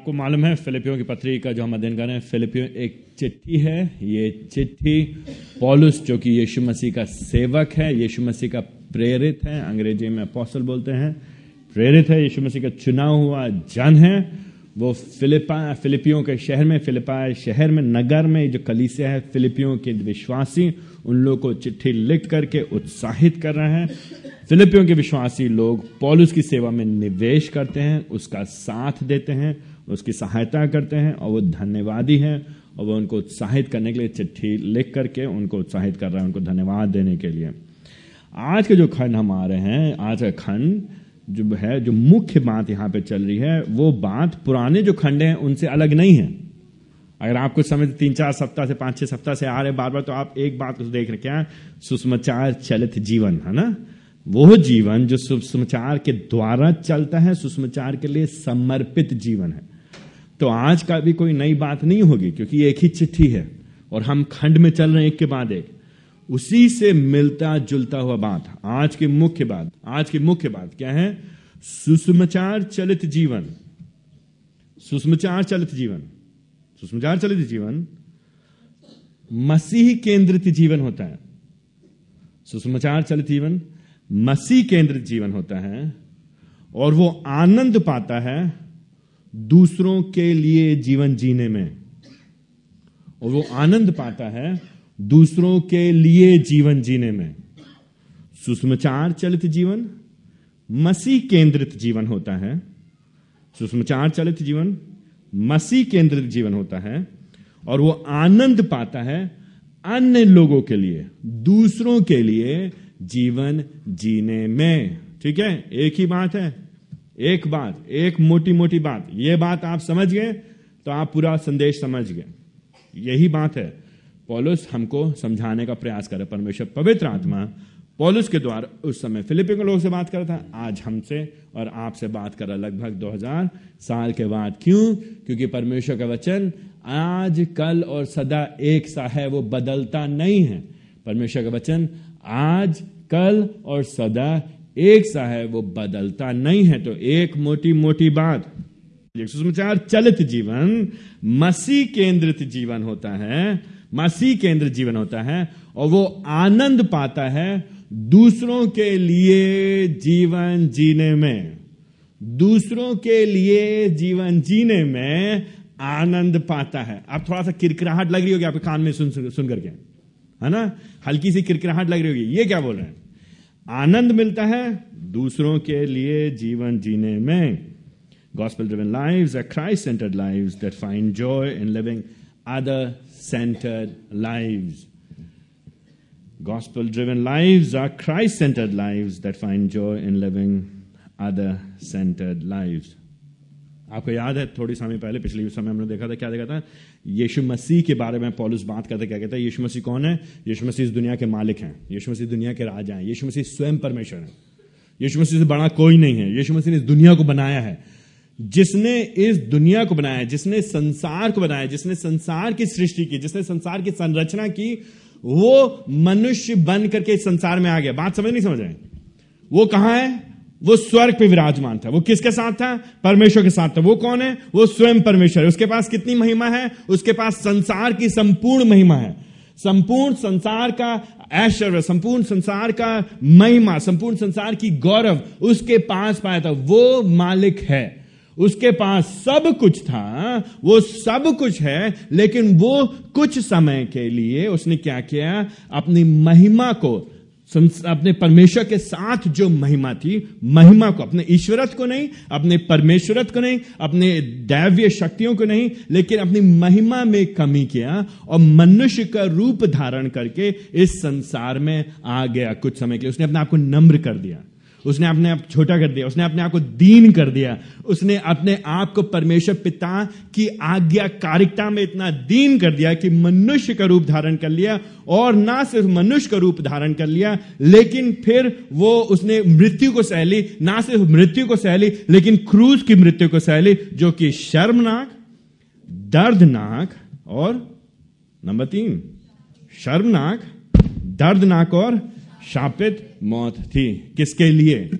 आपको मालूम है, फिलिपियों की पत्री का जो हम अध्ययन कर रहे हैं, फिलिपियों एक चिट्ठी है। ये चिट्ठी पॉलुस, जो कि यीशु मसीह का सेवक है, यीशु मसीह का प्रेरित है, अंग्रेज़ी में अपोस्टल बोलते हैं। प्रेरित है, यीशु मसीह का चुना हुआ, जन है। वो फिलिपा, फिलिपियों के शहर में फिलिपाई शहर में, नगर में, जो कलीसिया है, फिलिपियों के विश्वासी, उन लोगों को चिट्ठी लिख करके उत्साहित कर रहे हैं। फिलिपियों के विश्वासी लोग पॉलुस की सेवा में निवेश करते हैं, उसका साथ देते हैं उसकी सहायता करते हैं और वो धन्यवादी हैं और वो उनको उत्साहित करने के लिए चिट्ठी लिख करके उनको उत्साहित कर रहे हैं उनको धन्यवाद देने के लिए। आज के जो खंड हम आ रहे हैं, आज का खंड जो है, जो मुख्य बात यहाँ पे चल रही है, वो बात पुराने जो खंड हैं, उनसे अलग नहीं है। अगर आप कुछ समय तीन, चार सप्ताह से पाँच, छह सप्ताह से आ रहे बार बार तो आप एक बात को देख रहे क्या? सुषमाचार चलित जीवन, है ना? वो जीवन जो सुषमाचार के द्वारा चलता है, सुषमाचार के लिए समर्पित जीवन है। तो आज का भी कोई नई बात नहीं होगी, क्योंकि एक ही चिट्ठी है, और हम खंड में चल रहे हैं एक के बाद एक। उसी से मिलता जुलता हुआ बात, आज की मुख्य बात, आज की मुख्य बात क्या है? सुषमाचार चलित जीवन। सुषमाचार चलित जीवन। सुषमाचार चलित जीवन, मसीह केंद्रित जीवन होता है। सुषमाचार चलित जीवन, मसीह केंद्रित जीवन होता है, और वो आनंद पाता है दूसरों के लिए जीवन जीने में। और वो आनंद पाता है दूसरों के लिए जीवन जीने में। सुषमाचार चलित जीवन, मसीह केंद्रित जीवन होता है। सुषमाचार चलित जीवन, मसीह केंद्रित जीवन होता है। और वो आनंद पाता है अन्य लोगों के लिए, दूसरों के लिए जीवन जीने में। ठीक है? एक ही बात है। एक बात, एक मोटी मोटी बात। ये बात आप समझ गए तो आप पूरा संदेश समझ गए। यही बात है। पॉलुस हमको समझाने का प्रयास करे परमेश्वर पवित्र आत्मा पॉलुस के द्वारा उस समय फिलिपी के लोग से बात कर रहा था, आज हमसे और आपसे बात कर रहा लगभग 2000 साल के बाद। क्यों? क्योंकि परमेश्वर का वचन आज, कल और सदा एक सा है, वो बदलता नहीं है। परमेश्वर का वचन आज, कल और सदा एक सा है, वो बदलता नहीं है तो एक मोटी मोटी बात। सुसमाचार चलित जीवन, मसीह केंद्रित जीवन होता है, मसीह केंद्रित जीवन होता है, और वो आनंद पाता है दूसरों के लिए जीवन जीने में। दूसरों के लिए जीवन जीने में आनंद पाता है। अब थोड़ा सा किरकिराहट लग रही होगी आपके कान में सुन सुन करके है ना? हल्की सी किरकिराहट लग रही होगी। ये क्या बोल रहे हैं? आनंद मिलता है दूसरों के लिए जीवन जीने में gospel driven lives are Christ centered lives that find joy in living other centered lives. Gospel driven lives are Christ centered lives that find joy in living other centered lives. आपको याद है, थोड़ी समय पहले, पिछले समय हमने देखा था, क्या देखा था? यीशु मसीह के बारे में पॉलुस बात करते, क्या कहता है? यीशु मसीह कौन है? यीशु मसीह इस दुनिया के मालिक हैं। यीशु मसीह दुनिया के राजा हैं। यीशु मसीह स्वयं परमेश्वर है। यीशु मसीह से बड़ा कोई नहीं है। यीशु मसीह ने इस दुनिया को बनाया है। जिसने इस दुनिया को बनाया जिसने संसार को बनाया जिसने संसार की सृष्टि की, जिसने संसार की संरचना की, वो मनुष्य बन करके इस संसार में आ गया। बात समझ, नहीं समझ रहे? वो कहाँ है? वो स्वर्ग पे विराजमान था। वो किसके साथ था? परमेश्वर के साथ था। वो कौन है? वो स्वयं परमेश्वर है। उसके पास कितनी महिमा है? उसके पास संसार की संपूर्ण महिमा है। संपूर्ण संसार का ऐश्वर्य, संपूर्ण संसार का महिमा, संपूर्ण संसार की गौरव उसके पास पाया था। वो मालिक है। उसके पास सब कुछ था। वो सब कुछ है, लेकिन वो कुछ समय के लिए उसने क्या किया? अपनी महिमा को अपने परमेश्वर के साथ जो महिमा थी, महिमा को, अपने ईश्वरत को नहीं, अपने परमेश्वरत को नहीं, अपने दैव्य शक्तियों को नहीं, लेकिन अपनी महिमा में कमी किया और मनुष्य का रूप धारण करके इस संसार में आ गया कुछ समय के लिए। उसने अपने आप को नम्र कर दिया। उसने अपने आप छोटा कर दिया, उसने अपने आप को दीन कर दिया, उसने अपने आप को परमेश्वर पिता की आज्ञाकारिकता में इतना दीन कर दिया कि मनुष्य का रूप धारण कर लिया और ना सिर्फ़ मनुष्य का रूप धारण कर लिया, लेकिन फिर वो उसने मृत्यु को सहली ना सिर्फ़ मृत्यु को सहली लेकिन क्रूज की मृत्यु को सहली जो कि शर्मनाक, दर्दनाक और, नंबर तीन, शर्मनाक, दर्दनाक और शापित मौत थी। किसके लिए?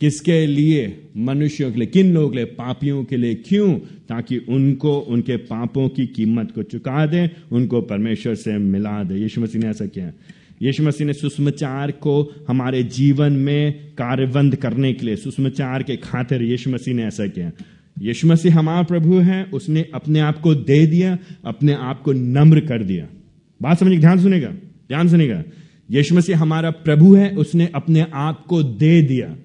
किसके लिए? मनुष्यों के लिए। किन लोगों के लिए? पापियों के लिए। क्यों? ताकि उनको, उनके पापों की कीमत को चुका दे, उनको परमेश्वर से मिला दे। यीशु मसीह ने ऐसा किया। यीशु मसीह ने सुषमाचार को हमारे जीवन में कार्यबंद करने के लिए सुषमाचार के खातिर यीशु मसीह ने ऐसा किया। यीशु मसीह हमारा प्रभु है, उसने अपने आप को दे दिया, अपने आप को नम्र कर दिया। बात समझिए, ध्यान सुनेगा ध्यान सुनेगा। यीशु मसीह हमारा प्रभु है, उसने अपने आप को दे दिया।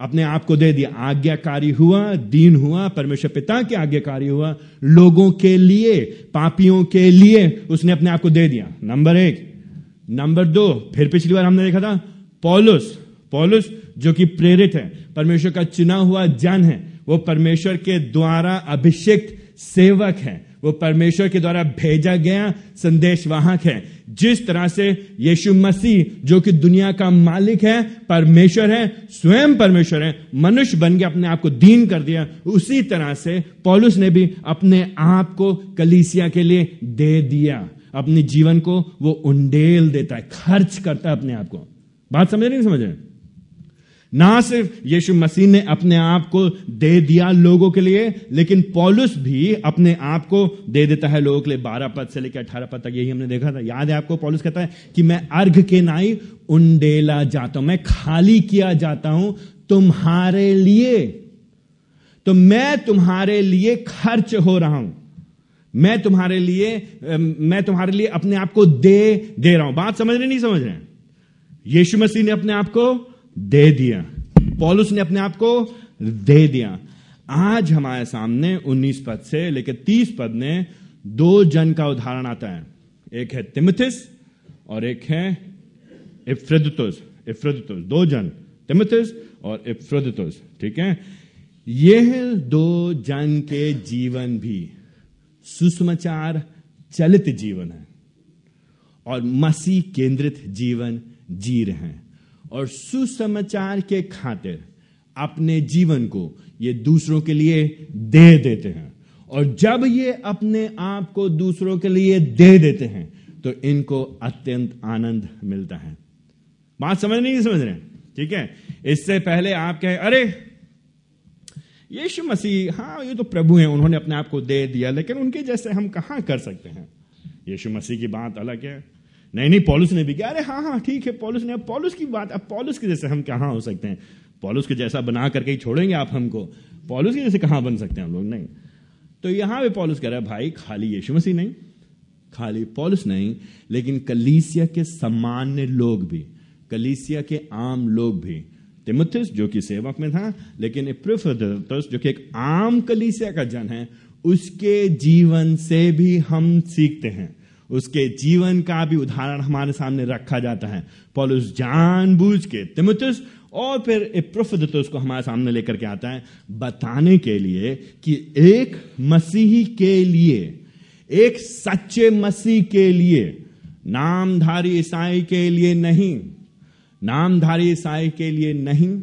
अपने आप को दे दिया। आज्ञाकारी हुआ, दीन हुआ, परमेश्वर पिता के आज्ञाकारी हुआ, लोगों के लिए, पापियों के लिए उसने अपने आप को दे दिया। नंबर एक। नंबर दो, फिर पिछली बार हमने देखा था, पॉलुस। पॉलुस जो कि प्रेरित है, परमेश्वर का चुना हुआ जन है, वो परमेश्वर के द्वारा अभिषेक सेवक है। वो परमेश्वर के द्वारा भेजा गया संदेश वाहक है। जिस तरह से यीशु मसीह, जो कि दुनिया का मालिक है, परमेश्वर है, स्वयं परमेश्वर है, मनुष्य बन के अपने आप को दीन कर दिया, उसी तरह से पौलुस ने भी अपने आप को कलीसिया के लिए दे दिया। अपने जीवन को वो उंडेल देता है, खर्च करता है अपने आप को। बात समझ रहे नहीं समझ रहे ना सिर्फ़ यीशु मसीह ने अपने आप को दे दिया लोगों के लिए, लेकिन पॉलुस भी अपने आप को दे देता है लोगों के लिए। बारह पद से लेकर अठारह पद तक यही हमने देखा था। याद है आपको पॉलुस कहता है कि मैं अर्घ के नाई उंडेला जाता हूँ, मैं खाली किया जाता हूँ तुम्हारे लिए। तो मैं तुम्हारे लिए खर्च हो रहा हूँ। मैं तुम्हारे लिए मैं तुम्हारे लिए अपने आप को दे दे रहा हूँ। बात समझ रहे नहीं समझ रहे यीशु मसीह ने अपने आप को दे दिया। पॉलुस ने अपने आप को दे दिया। आज हमारे सामने 19 पद से लेकर 30 पद में दो जन का उदाहरण आता है। एक है तिमथिस और एक है इफ्रदुस इफ्रदतुस, दो जन, तिमथिस और इफ्रदुस ठीक है? यह दो जन के जीवन भी सुसमाचार चलित जीवन है और मसीह केंद्रित जीवन जी रहे हैं। और सुसमाचार के खातिर अपने जीवन को ये दूसरों के लिए दे देते हैं। और जब ये अपने आप को दूसरों के लिए दे देते हैं तो इनको अत्यंत आनंद मिलता है। बात समझ नहीं समझ रहे ठीक है? इससे पहले आप कहें, अरे, यीशु मसीह हाँ ये तो प्रभु हैं, उन्होंने अपने आप को दे दिया, लेकिन उनके जैसे हम कहाँ कर सकते हैं? यीशु मसीह की बात अलग है। नहीं नहीं, पॉलिस ने भी किया अरे हाँ हाँ ठीक है, पॉलिस ने पॉलिस की बात, अब पॉलिस के जैसे हम कहाँ हो सकते हैं? पॉलिस के जैसा बना करके ही छोड़ेंगे आप हमको। पॉलिस के जैसे कहाँ बन सकते हैं हम लोग? नहीं। तो यहाँ पे पॉलिस कह रहा है, भाई, खाली यीशु मसीह नहीं, खाली पॉलिस नहीं, लेकिन कलीसिया के सामान्य लोग भी, कलीसिया के आम लोग भी तिमुथिस जो कि सेवक में था, लेकिन जो कि एक आम कलीसिया का जन है, उसके जीवन से भी हम सीखते हैं। उसके जीवन का भी उदाहरण हमारे सामने रखा जाता है। पॉलुस जानबूझ के तिमुतुस, और फिर को हमारे सामने लेकर के आता है, बताने के लिए कि एक मसीही के लिए, एक सच्चे मसीह के लिए, नामधारी ईसाई के लिए नहीं, नामधारी ईसाई के लिए नहीं,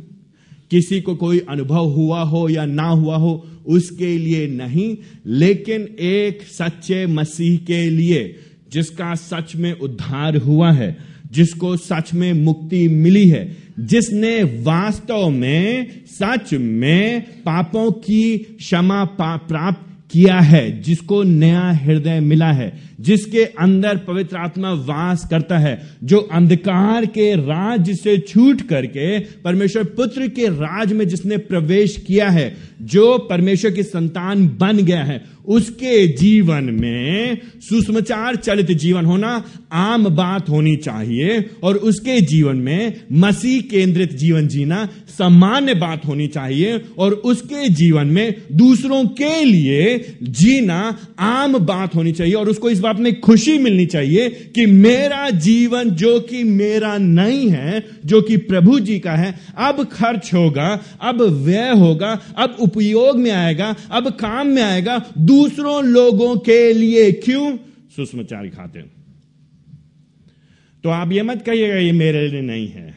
किसी को कोई अनुभव हुआ हो या ना हुआ हो, उसके लिए नहीं, लेकिन एक सच्चे मसीह के लिए जिसका सच में उद्धार हुआ है, जिसको सच में मुक्ति मिली है, जिसने वास्तव में, सच में पापों की क्षमा प्राप्त किया है, जिसको नया हृदय मिला है जिसके अंदर पवित्र आत्मा वास करता है, जो अंधकार के राज से छूट करके परमेश्वर पुत्र के राज में जिसने प्रवेश किया है, जो परमेश्वर की संतान बन गया है, उसके जीवन में सुषमाचार चलित जीवन होना आम बात होनी चाहिए और उसके जीवन में मसीह केंद्रित जीवन जीना सामान्य बात होनी चाहिए और उसके जीवन में दूसरों के लिए जीना आम बात होनी चाहिए और उसको इस बात में खुशी मिलनी चाहिए कि मेरा जीवन जो कि मेरा नहीं है, जो कि प्रभु जी का है, अब खर्च होगा, अब व्यय होगा, अब उपयोग में आएगा, अब काम में आएगा, दूसरों लोगों के लिए क्यों? सुषमाचार खाते तो आप ये मत कहिएगा, ये मेरे लिए नहीं है।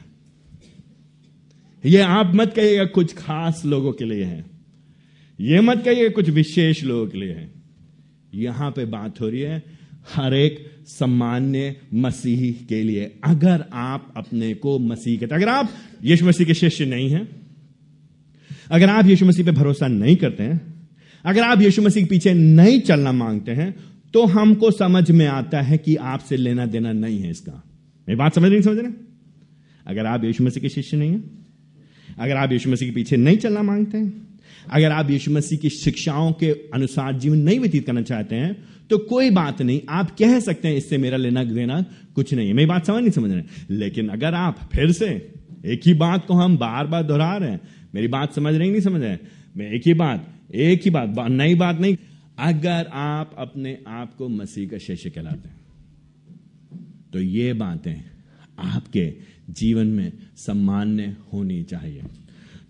ये आप मत कहिएगा, कुछ खास लोगों के लिए है। ये मत कहिएगा, कुछ विशेष लोगों के लिए है। यहाँ पे बात हो रही है हर एक सामान्य मसीह के लिए। अगर आप अपने को मसीह के अगर आप यीशु मसीह के शिष्य नहीं हैं, अगर आप यीशु मसीह पे भरोसा नहीं करते हैं, अगर आप यीशु मसीह के पीछे नहीं चलना मांगते हैं तो हमको समझ में आता है कि आपसे लेना देना नहीं है इसका। मेरी बात समझ नहीं समझ रहे अगर आप यीशु मसीह के शिष्य नहीं है, अगर आप यीशु मसीह के पीछे नहीं चलना मांगते हैं अगर आप यीशु मसीह की शिक्षाओं के अनुसार जीवन नहीं व्यतीत करना चाहते हैं तो कोई बात नहीं, आप कह सकते हैं, इससे मेरा लेना देना कुछ नहीं है। मेरी बात समझ नहीं, समझ रहे लेकिन अगर आप फिर से एक ही बात को हम बार बार दोहरा रहे हैं, मेरी बात समझ रहे नहीं समझ रहे मैं एक ही बात, एक ही बात नई बात नहीं। अगर आप अपने आप को मसीह का शिष्य कहलाते हैं तो ये बातें आपके जीवन में सम्मान्य होनी चाहिए।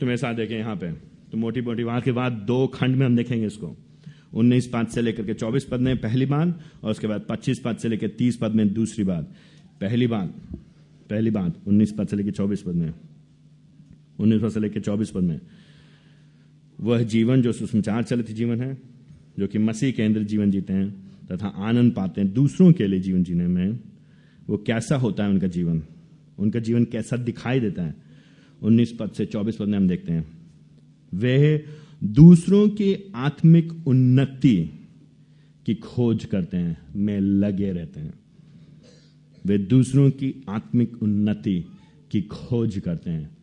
तो मेरे साथ देखें यहाँ पे। तो मोटी मोटी बात के बाद दो खंड में हम देखेंगे इसको। उन्नीस पद से लेकर के चौबीस पद में पहली बात और उसके बाद पच्चीस पद से लेकर तीस पद में दूसरी बात पहली बात पहली बात उन्नीस पद से लेकर चौबीस पद में। उन्नीस पद से लेकर चौबीस पद में। वह जीवन जो सुसमाचार चलित जीवन है, जो कि मसीह केंद्रित जीवन जीते हैं, तथा आनंद पाते हैं दूसरों के लिए जीवन जीने में, वो कैसा होता है उनका जीवन? उनका जीवन कैसा दिखाई देता है? उन्नीस पद से चौबीस पद में हम देखते हैं। वे दूसरों की आत्मिक उन्नति की खोज करते हैं, में लगे रहते हैं। वे दूसरों की आत्मिक उन्नति की खोज करते हैं,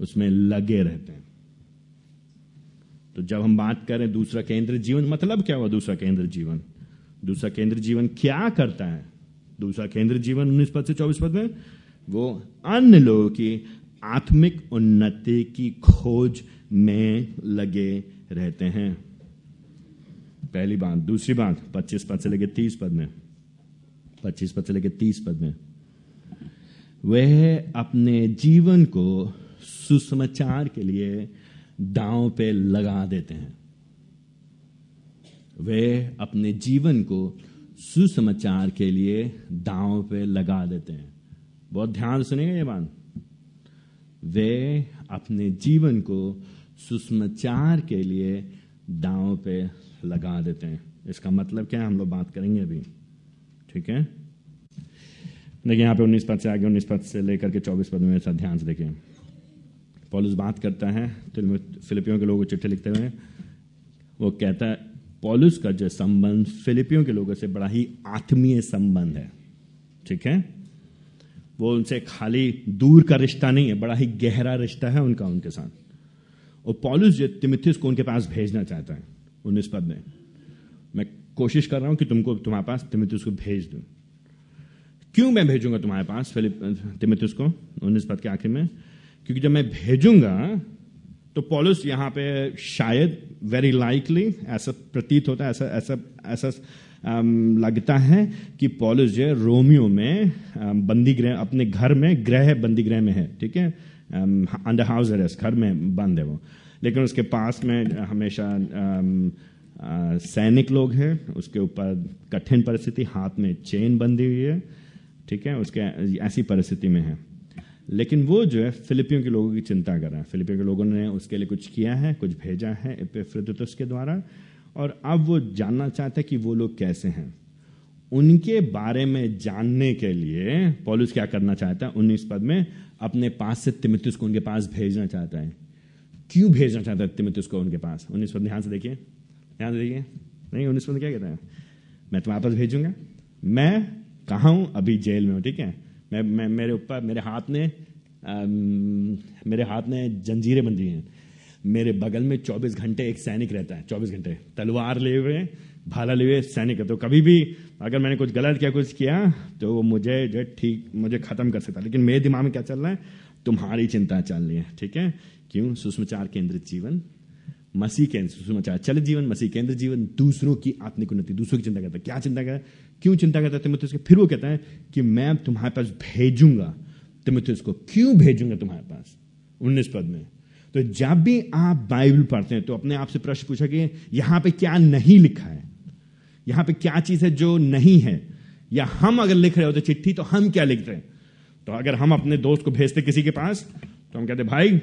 उसमें लगे रहते हैं। तो जब हम बात करें दूसरा केंद्र जीवन मतलब क्या हुआ दूसरा केंद्र जीवन? दूसरा केंद्र जीवन क्या करता है? दूसरा केंद्र जीवन उन्नीस पद से चौबीस पद में, वो अन्य लोगों की आत्मिक उन्नति की खोज में लगे रहते हैं। पहली बात, दूसरी बात, पच्चीस पद से लेकर तीस पद में। पच्चीस पद से लेकर तीस पद में। वह अपने जीवन को सुसमाचार के लिए दांव पे लगा देते हैं। वे अपने जीवन को सुसमाचार के लिए दांव पे लगा देते हैं। बहुत ध्यान सुनेगा ये बात? वे अपने जीवन को सुसमाचार के लिए दांव पे लगा देते हैं। इसका मतलब क्या है? हम लोग बात करेंगे अभी। ठीक है? देखिए, यहाँ पे उन्नीस पद से आगे, उन्नीस पद से लेकर के चौबीस पद में ध्यान से देखें पॉलिस बात करता है फिलिपियों के लोगों को चिट्ठी लिखते हुए। वो कहता है, पॉलिस का जो संबंध फिलिपियों के लोगों से बड़ा ही आत्मीय संबंध है। ठीक है? वो उनसे खाली दूर का रिश्ता नहीं है, बड़ा ही गहरा रिश्ता है उनका उनके साथ। और पॉलिस जो तिमिथिस को उनके पास भेजना चाहता है उन्नीस पद में। मैं कोशिश कर रहा हूँ कि तुमको, तुम्हारे पास तिमिथिस को भेज दू। क्यों मैं भेजूँगा तुम्हारे पास, फिलिप तिमिथिस को उन्नीस पद के आखिर में? क्योंकि जब मैं भेजूँगा तो पॉलिस यहाँ पे शायद वेरी लाइकली ऐसा प्रतीत होता है, ऐसा ऐसा ऐसा लगता है कि पॉलिस जो रोमियो में बंदी गृह अपने घर में गृह बंदी गृह में है, ठीक है? अंडर हाउस घर में बंद है वो। लेकिन उसके पास में हमेशा सैनिक लोग हैं, उसके ऊपर कठिन परिस्थिति, हाथ में चेन बंधी हुई है, ठीक है? उसके ऐसी परिस्थिति में है। लेकिन वो जो है, फिलिपियों के लोगों की चिंता कर रहा है। फिलिपियों के लोगों ने उसके लिए कुछ किया है, कुछ भेजा है एपिफ्रुदुतुस के द्वारा। और अब वो जानना चाहते हैं कि वो लोग कैसे हैं। उनके बारे में जानने के लिए पॉलिस क्या करना चाहता है, उन्नीस पद में अपने पास से तिमितुस को उनके पास भेजना चाहता है। क्यों भेजना चाहता है तिमितुस को उनके पास? उन्नीस पद ध्यान से देखिए। ध्यान से देखिए। नहीं, उन्नीस पद क्या कहता है? मैं तुम्हारे पास भेजूँगा। मैं कहा हूँ? अभी जेल में हूँ, ठीक है? मैं, मैं मेरे ऊपर मेरे हाथ ने आ, मेरे हाथ में जंजीरें बंधी हैं। मेरे बगल में 24 घंटे एक सैनिक रहता है 24 घंटे। तलवार ले हुए भाला ले हुए सैनिक है। तो कभी भी अगर मैंने कुछ गलत किया कुछ किया तो वो मुझे जो ठीक मुझे खत्म कर सकता लेकिन मेरे दिमाग में क्या चल रहा है? तुम्हारी चिंता चल रही है ठीक है? क्यों? सुषमाचार केंद्रित जीवन। मसीह केंद्र सुषमाचार चलित जीवन, मसीह केंद्र जीवन, दूसरों की आत्मिक उन्नति, दूसरों की चिंता करता है। क्या चिंता करता है? क्यों चिंता करता है तिमुथियस फिर वो कहता है कि मैं तुम्हारे पास भेजूँगा। तिमुथियस को क्यों भेजूँगा तुम्हारे पास? उन्नीस पद में। तो जब भी आप बाइबल पढ़ते हैं तो अपने आप से प्रश्न पूछा कि यहाँ पे क्या नहीं लिखा है? यहाँ पे क्या चीज़ है जो नहीं है? या हम अगर लिख रहे होते चिट्ठी तो हम क्या लिखते हैं? तो अगर हम अपने दोस्त को भेजते किसी के पास तो हम कहते, भाई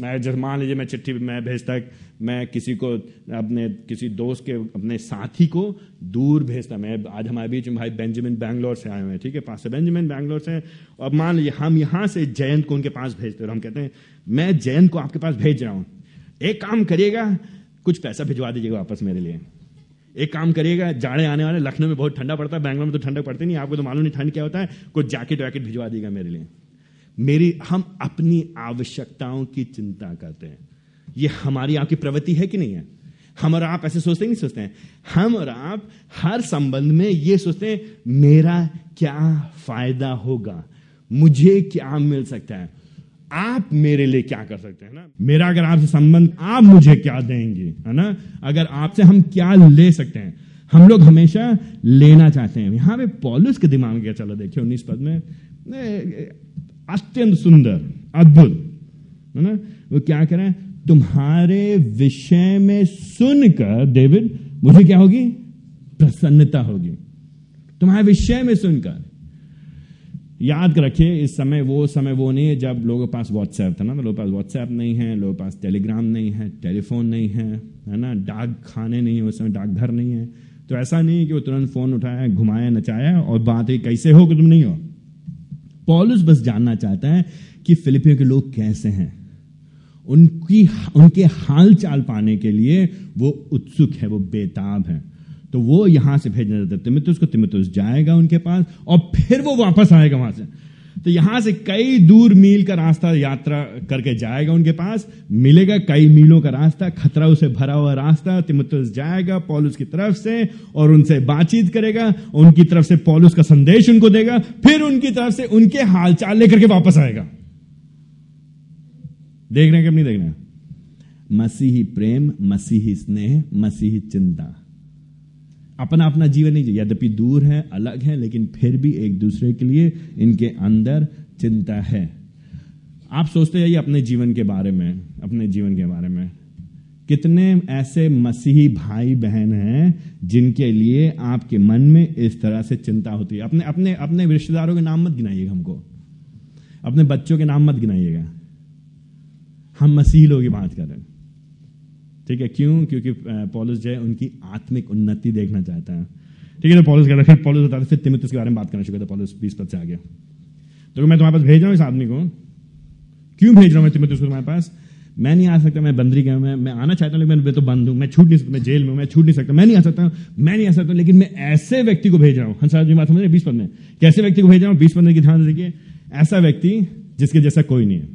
मैं जब मान लीजिए मैं चिट्ठी मैं भेजता, मैं किसी को अपने, किसी दोस्त के, अपने साथी को दूर भेजता। मैं आज हमारे बीच में भाई बेंजामिन बैंगलोर से आए हुए हैं, ठीक है? पास से बेंजामिन बैंगलोर से। और मान लीजिए हम यहाँ से जयंत को उनके पास भेजते और हम कहते हैं, मैं जयंत को आपके पास भेज रहा हूँ। एक काम करिएगा, कुछ पैसा भिजवा दीजिएगा वापस मेरे लिए। एक काम करिएगा, जाड़े आने वाले, लखनऊ में बहुत ठंडा पड़ता है, बैंगलोर में तो ठंडा पड़ती नहीं, आपको तो मालूम नहीं ठंड क्या होता है, कुछ जैकेट वैकेट भिजवा देगा मेरे लिए। मेरी, हम अपनी आवश्यकताओं की चिंता करते हैं। ये हमारी आपकी प्रवृत्ति है कि नहीं है? हम और आप ऐसे सोचते नहीं सोचते हैं? हम और आप हर संबंध में ये सोचते हैं, मेरा क्या फ़ायदा होगा? मुझे क्या मिल सकता है? आप मेरे लिए क्या कर सकते हैं ना? मेरा अगर आपसे संबंध, आप मुझे क्या देंगे? है ना? अगर आपसे हम क्या ले सकते हैं? हम लोग हमेशा लेना चाहते हैं। यहाँ पे पॉलिस के दिमाग में क्या चला? देखिए, उन्नीस पद में अत्यंत सुंदर अद्भुत है ना वो क्या कह रहे हैं तुम्हारे विषय में सुनकर डेविड मुझे क्या होगी प्रसन्नता होगी तुम्हारे विषय में सुनकर याद रखिए इस समय वो समय वो नहीं है जब लोगों के पास व्हाट्सएप था ना तो लोगों पास व्हाट्सएप नहीं है लोगों पास टेलीग्राम नहीं है टेलीफोन नहीं है है ना डाक खाने नहीं है उस समय डाकघर नहीं है तो ऐसा नहीं कि वो तुरंत फ़ोन उठाया, घुमाया, नचाया, और बात है कैसे हो कि तुम नहीं हो? पॉलिस बस जानना चाहता है कि फिलिपियो के लोग कैसे हैं। उनकी, उनके हाल चाल पाने के लिए वो उत्सुक है, वो बेताब है। तो वो यहाँ से भेजना चाहते तिमितुस को तिमितुस जाएगा उनके पास और फिर वो वापस आएगा वहाँ से। तो यहाँ से कई दूर मील का रास्ता यात्रा करके जाएगा उनके पास। मिलेगा कई मीलों का रास्ता, खतरा उसे भरा हुआ रास्ता तिमुतुस जाएगा पॉलुस की तरफ़ से और उनसे बातचीत करेगा, उनकी तरफ़ से पॉलुस का संदेश उनको देगा, फिर उनकी तरफ़ से उनके हालचाल लेकर के वापस आएगा। देख रहे हैं कि नहीं देख रहे मसीही प्रेम, मसीही स्नेह, मसीही चिंता। अपना अपना जीवन नहीं, यद्यपि दूर है, अलग है, लेकिन फिर भी एक दूसरे के लिए इनके अंदर चिंता है। आप सोचते जाइए अपने जीवन के बारे में, अपने जीवन के बारे में। कितने ऐसे मसीही भाई बहन हैं जिनके लिए आपके मन में इस तरह से चिंता होती है। अपने अपने अपने रिश्तेदारों के नाम मत गिनाइएगा हमको। अपने बच्चों के नाम मत गिनाइएगा। हम मसीह लोग की बात कर रहे हैं। ठीक है? क्यों? क्योंकि पॉलिस जो है उनकी आत्मिक उन्नति देखना चाहता है। ठीक है तो पॉलिस फिर पॉलिस बताते फिर तिमितुस के बारे में बात करना शुरू करता पॉलिस बीस पद से आ गया तो मैं तुम्हारे पास भेज रहा हूँ इस आदमी को। क्यों भेज रहा हूँ मैं तिमितुस को तुम्हारे पास? मैं नहीं आ सकता, मैं बंदरी गया मैं मैं आना चाहता हूँ, लेकिन मैं तो बंद हूँ, मैं छूट नहीं सकता, मैं जेल में मैं छूट नहीं सकता, मैं नहीं आ सकता, मैं नहीं आ सकता, लेकिन मैं ऐसे व्यक्ति को भेज रहा हूँ। हंसा जी बात समझ रहे बीस पद में। कैसे व्यक्ति को भेज रहा हूँ? बीस पद की ध्यान देखिए ऐसा व्यक्ति जिसके जैसा कोई नहीं है।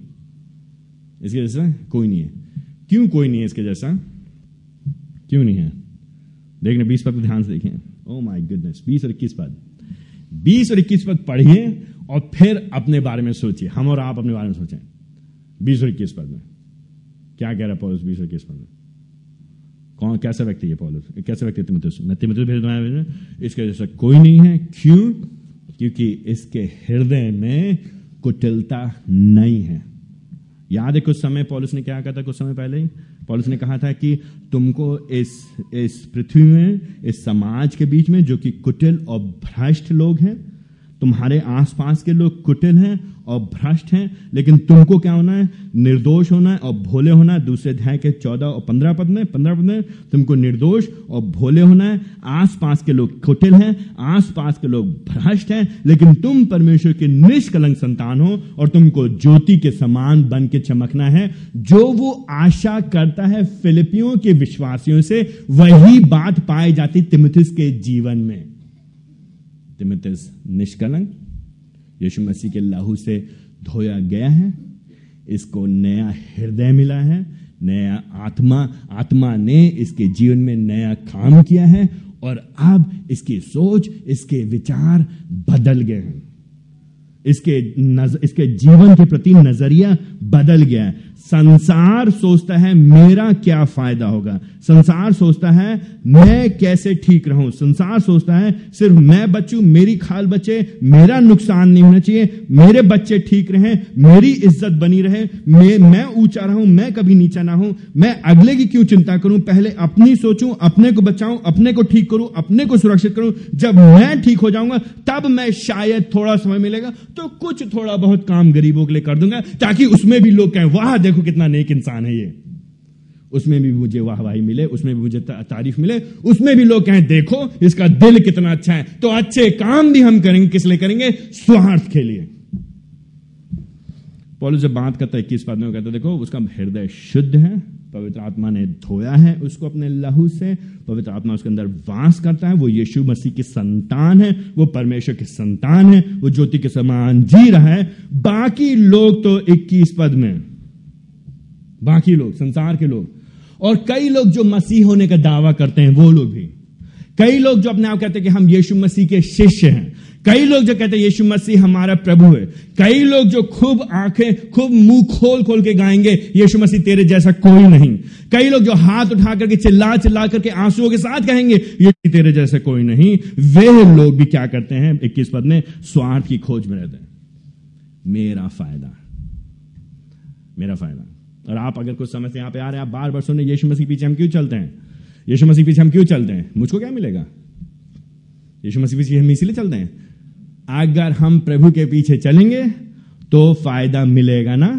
इसके जैसा कोई नहीं है। क्यों कोई नहीं है इसके जैसा? क्यों नहीं है? देखने बीस पद ध्यान से देखें। ओ माय गुडनेस बीस और इक्कीस पद। बीस और इक्कीस पद पढ़िए और फिर अपने बारे में सोचिए। हम और आप अपने बारे में सोचें। बीस और इक्कीस पद में। क्या कह रहा है पॉलिस बीस और इक्कीस पद में? कौन, कैसा व्यक्ति है पॉलिस? कैसा व्यक्ति तिमोथियस मैं भेज इसके जैसा कोई नहीं है। क्यों? क्योंकि इसके हृदय में कुटिलता नहीं है। याद है कुछ समय पॉलिस ने क्या कहा था कुछ समय पहले ही? पॉलिस ने कहा था कि तुमको इस इस पृथ्वी में, इस समाज के बीच में, जो कि कुटिल और भ्रष्ट लोग हैं तुम्हारे आसपास के लोग कुटिल हैं और भ्रष्ट हैं, लेकिन तुमको क्या होना है? निर्दोष होना है और भोले होना है। दूसरे अध्याय के चौदह और पंद्रह पद में, पंद्रह पद में, तुमको निर्दोष और भोले होना है। आसपास के लोग कुटिल हैं, आसपास के लोग भ्रष्ट हैं, लेकिन तुम परमेश्वर के निष्कलंक संतान हो और तुमको ज्योति के समान बन के चमकना है। जो वो आशा करता है फिलिपियों के विश्वासियों से, वही बात पाई जाती तिमथिस के जीवन में। तिमिथिस निष्कलंक। यीशु मसीह के लहू से धोया गया है। इसको नया हृदय मिला है। नया आत्मा आत्मा ने इसके जीवन में नया काम किया है और अब इसकी सोच इसके विचार बदल गए हैं। इसके नज, इसके जीवन के प्रति नज़रिया बदल गया है। संसार सोचता है, मेरा क्या फ़ायदा होगा? संसार सोचता है, मैं कैसे ठीक रहूँ? संसार सोचता है, सिर्फ़ मैं बचू, मेरी खाल बचे, मेरा नुकसान नहीं होना चाहिए, मेरे बच्चे ठीक रहें, मेरी इज़्ज़त बनी रहे, मैं मैं ऊँचा रहूँ, मैं कभी नीचा ना हूँ मैं अगले की क्यों चिंता करूँ? पहले अपनी सोचूं, अपने को बचाऊं, अपने को ठीक करूँ, अपने को सुरक्षित करूँ। जब मैं ठीक हो जाऊँगा, तब मैं शायद थोड़ा समय मिलेगा तो कुछ थोड़ा बहुत काम गरीबों के लिए कर दूँगा, ताकि उसमें भी लोग कहें, वाह देखो कितना नेक इंसान है ये। उसमें भी मुझे वाहवाही मिले, उसमें भी मुझे तारीफ़ मिले, उसमें भी लोग कहें, देखो, इसका दिल कितना अच्छा है। तो अच्छे काम भी हम करेंगे, किस लिए करेंगे? स्वार्थ के लिए। पॉलिस जब बात करता है, इक्कीस पद में कहता है, देखो, उसका हृदय शुद्ध है, पवित्र आत्मा ने धोया है उसको अपने लहू से, पवित्र आत्मा उसके अंदर वास करता है, वो यीशु मसीह की संतान है, वो परमेश्वर की संतान है, वो ज्योति के समान जी रहा है। बाकी लोग तो 21 पद में बाकी लोग, संसार के लोग। और कई लोग जो मसीह होने का दावा करते हैं, वो लोग भी। कई लोग जो अपने आप कहते हैं कि हम यीशु मसीह के शिष्य हैं। कई लोग जो कहते हैं यीशु मसीह हमारा प्रभु है। कई लोग जो खूब आँखें, खूब मुँह खोल खोल के गाएँगे, यीशु मसीह तेरे जैसा कोई नहीं। कई लोग जो हाथ उठा करके चिल्ला चिल्ला करके आंसुओं के साथ कहेंगे ये तेरे जैसा कोई नहीं। वे लोग भी क्या करते हैं? इक्कीस पद में, स्वार्थ की खोज में रहते हैं। मेरा फ़ायदा। मेरा फ़ायदा। और आप अगर कुछ समय से यहाँ पे आ रहे हैं, आप बार बार सुनने यीशु मसीह पीछे हम क्यों चलते हैं? यीशु मसीह पीछे हम क्यों चलते हैं? मुझको क्या मिलेगा? यीशु मसीह पीछे हम इसीलिए चलते हैं। अगर हम प्रभु के पीछे चलेंगे तो फ़ायदा मिलेगा ना?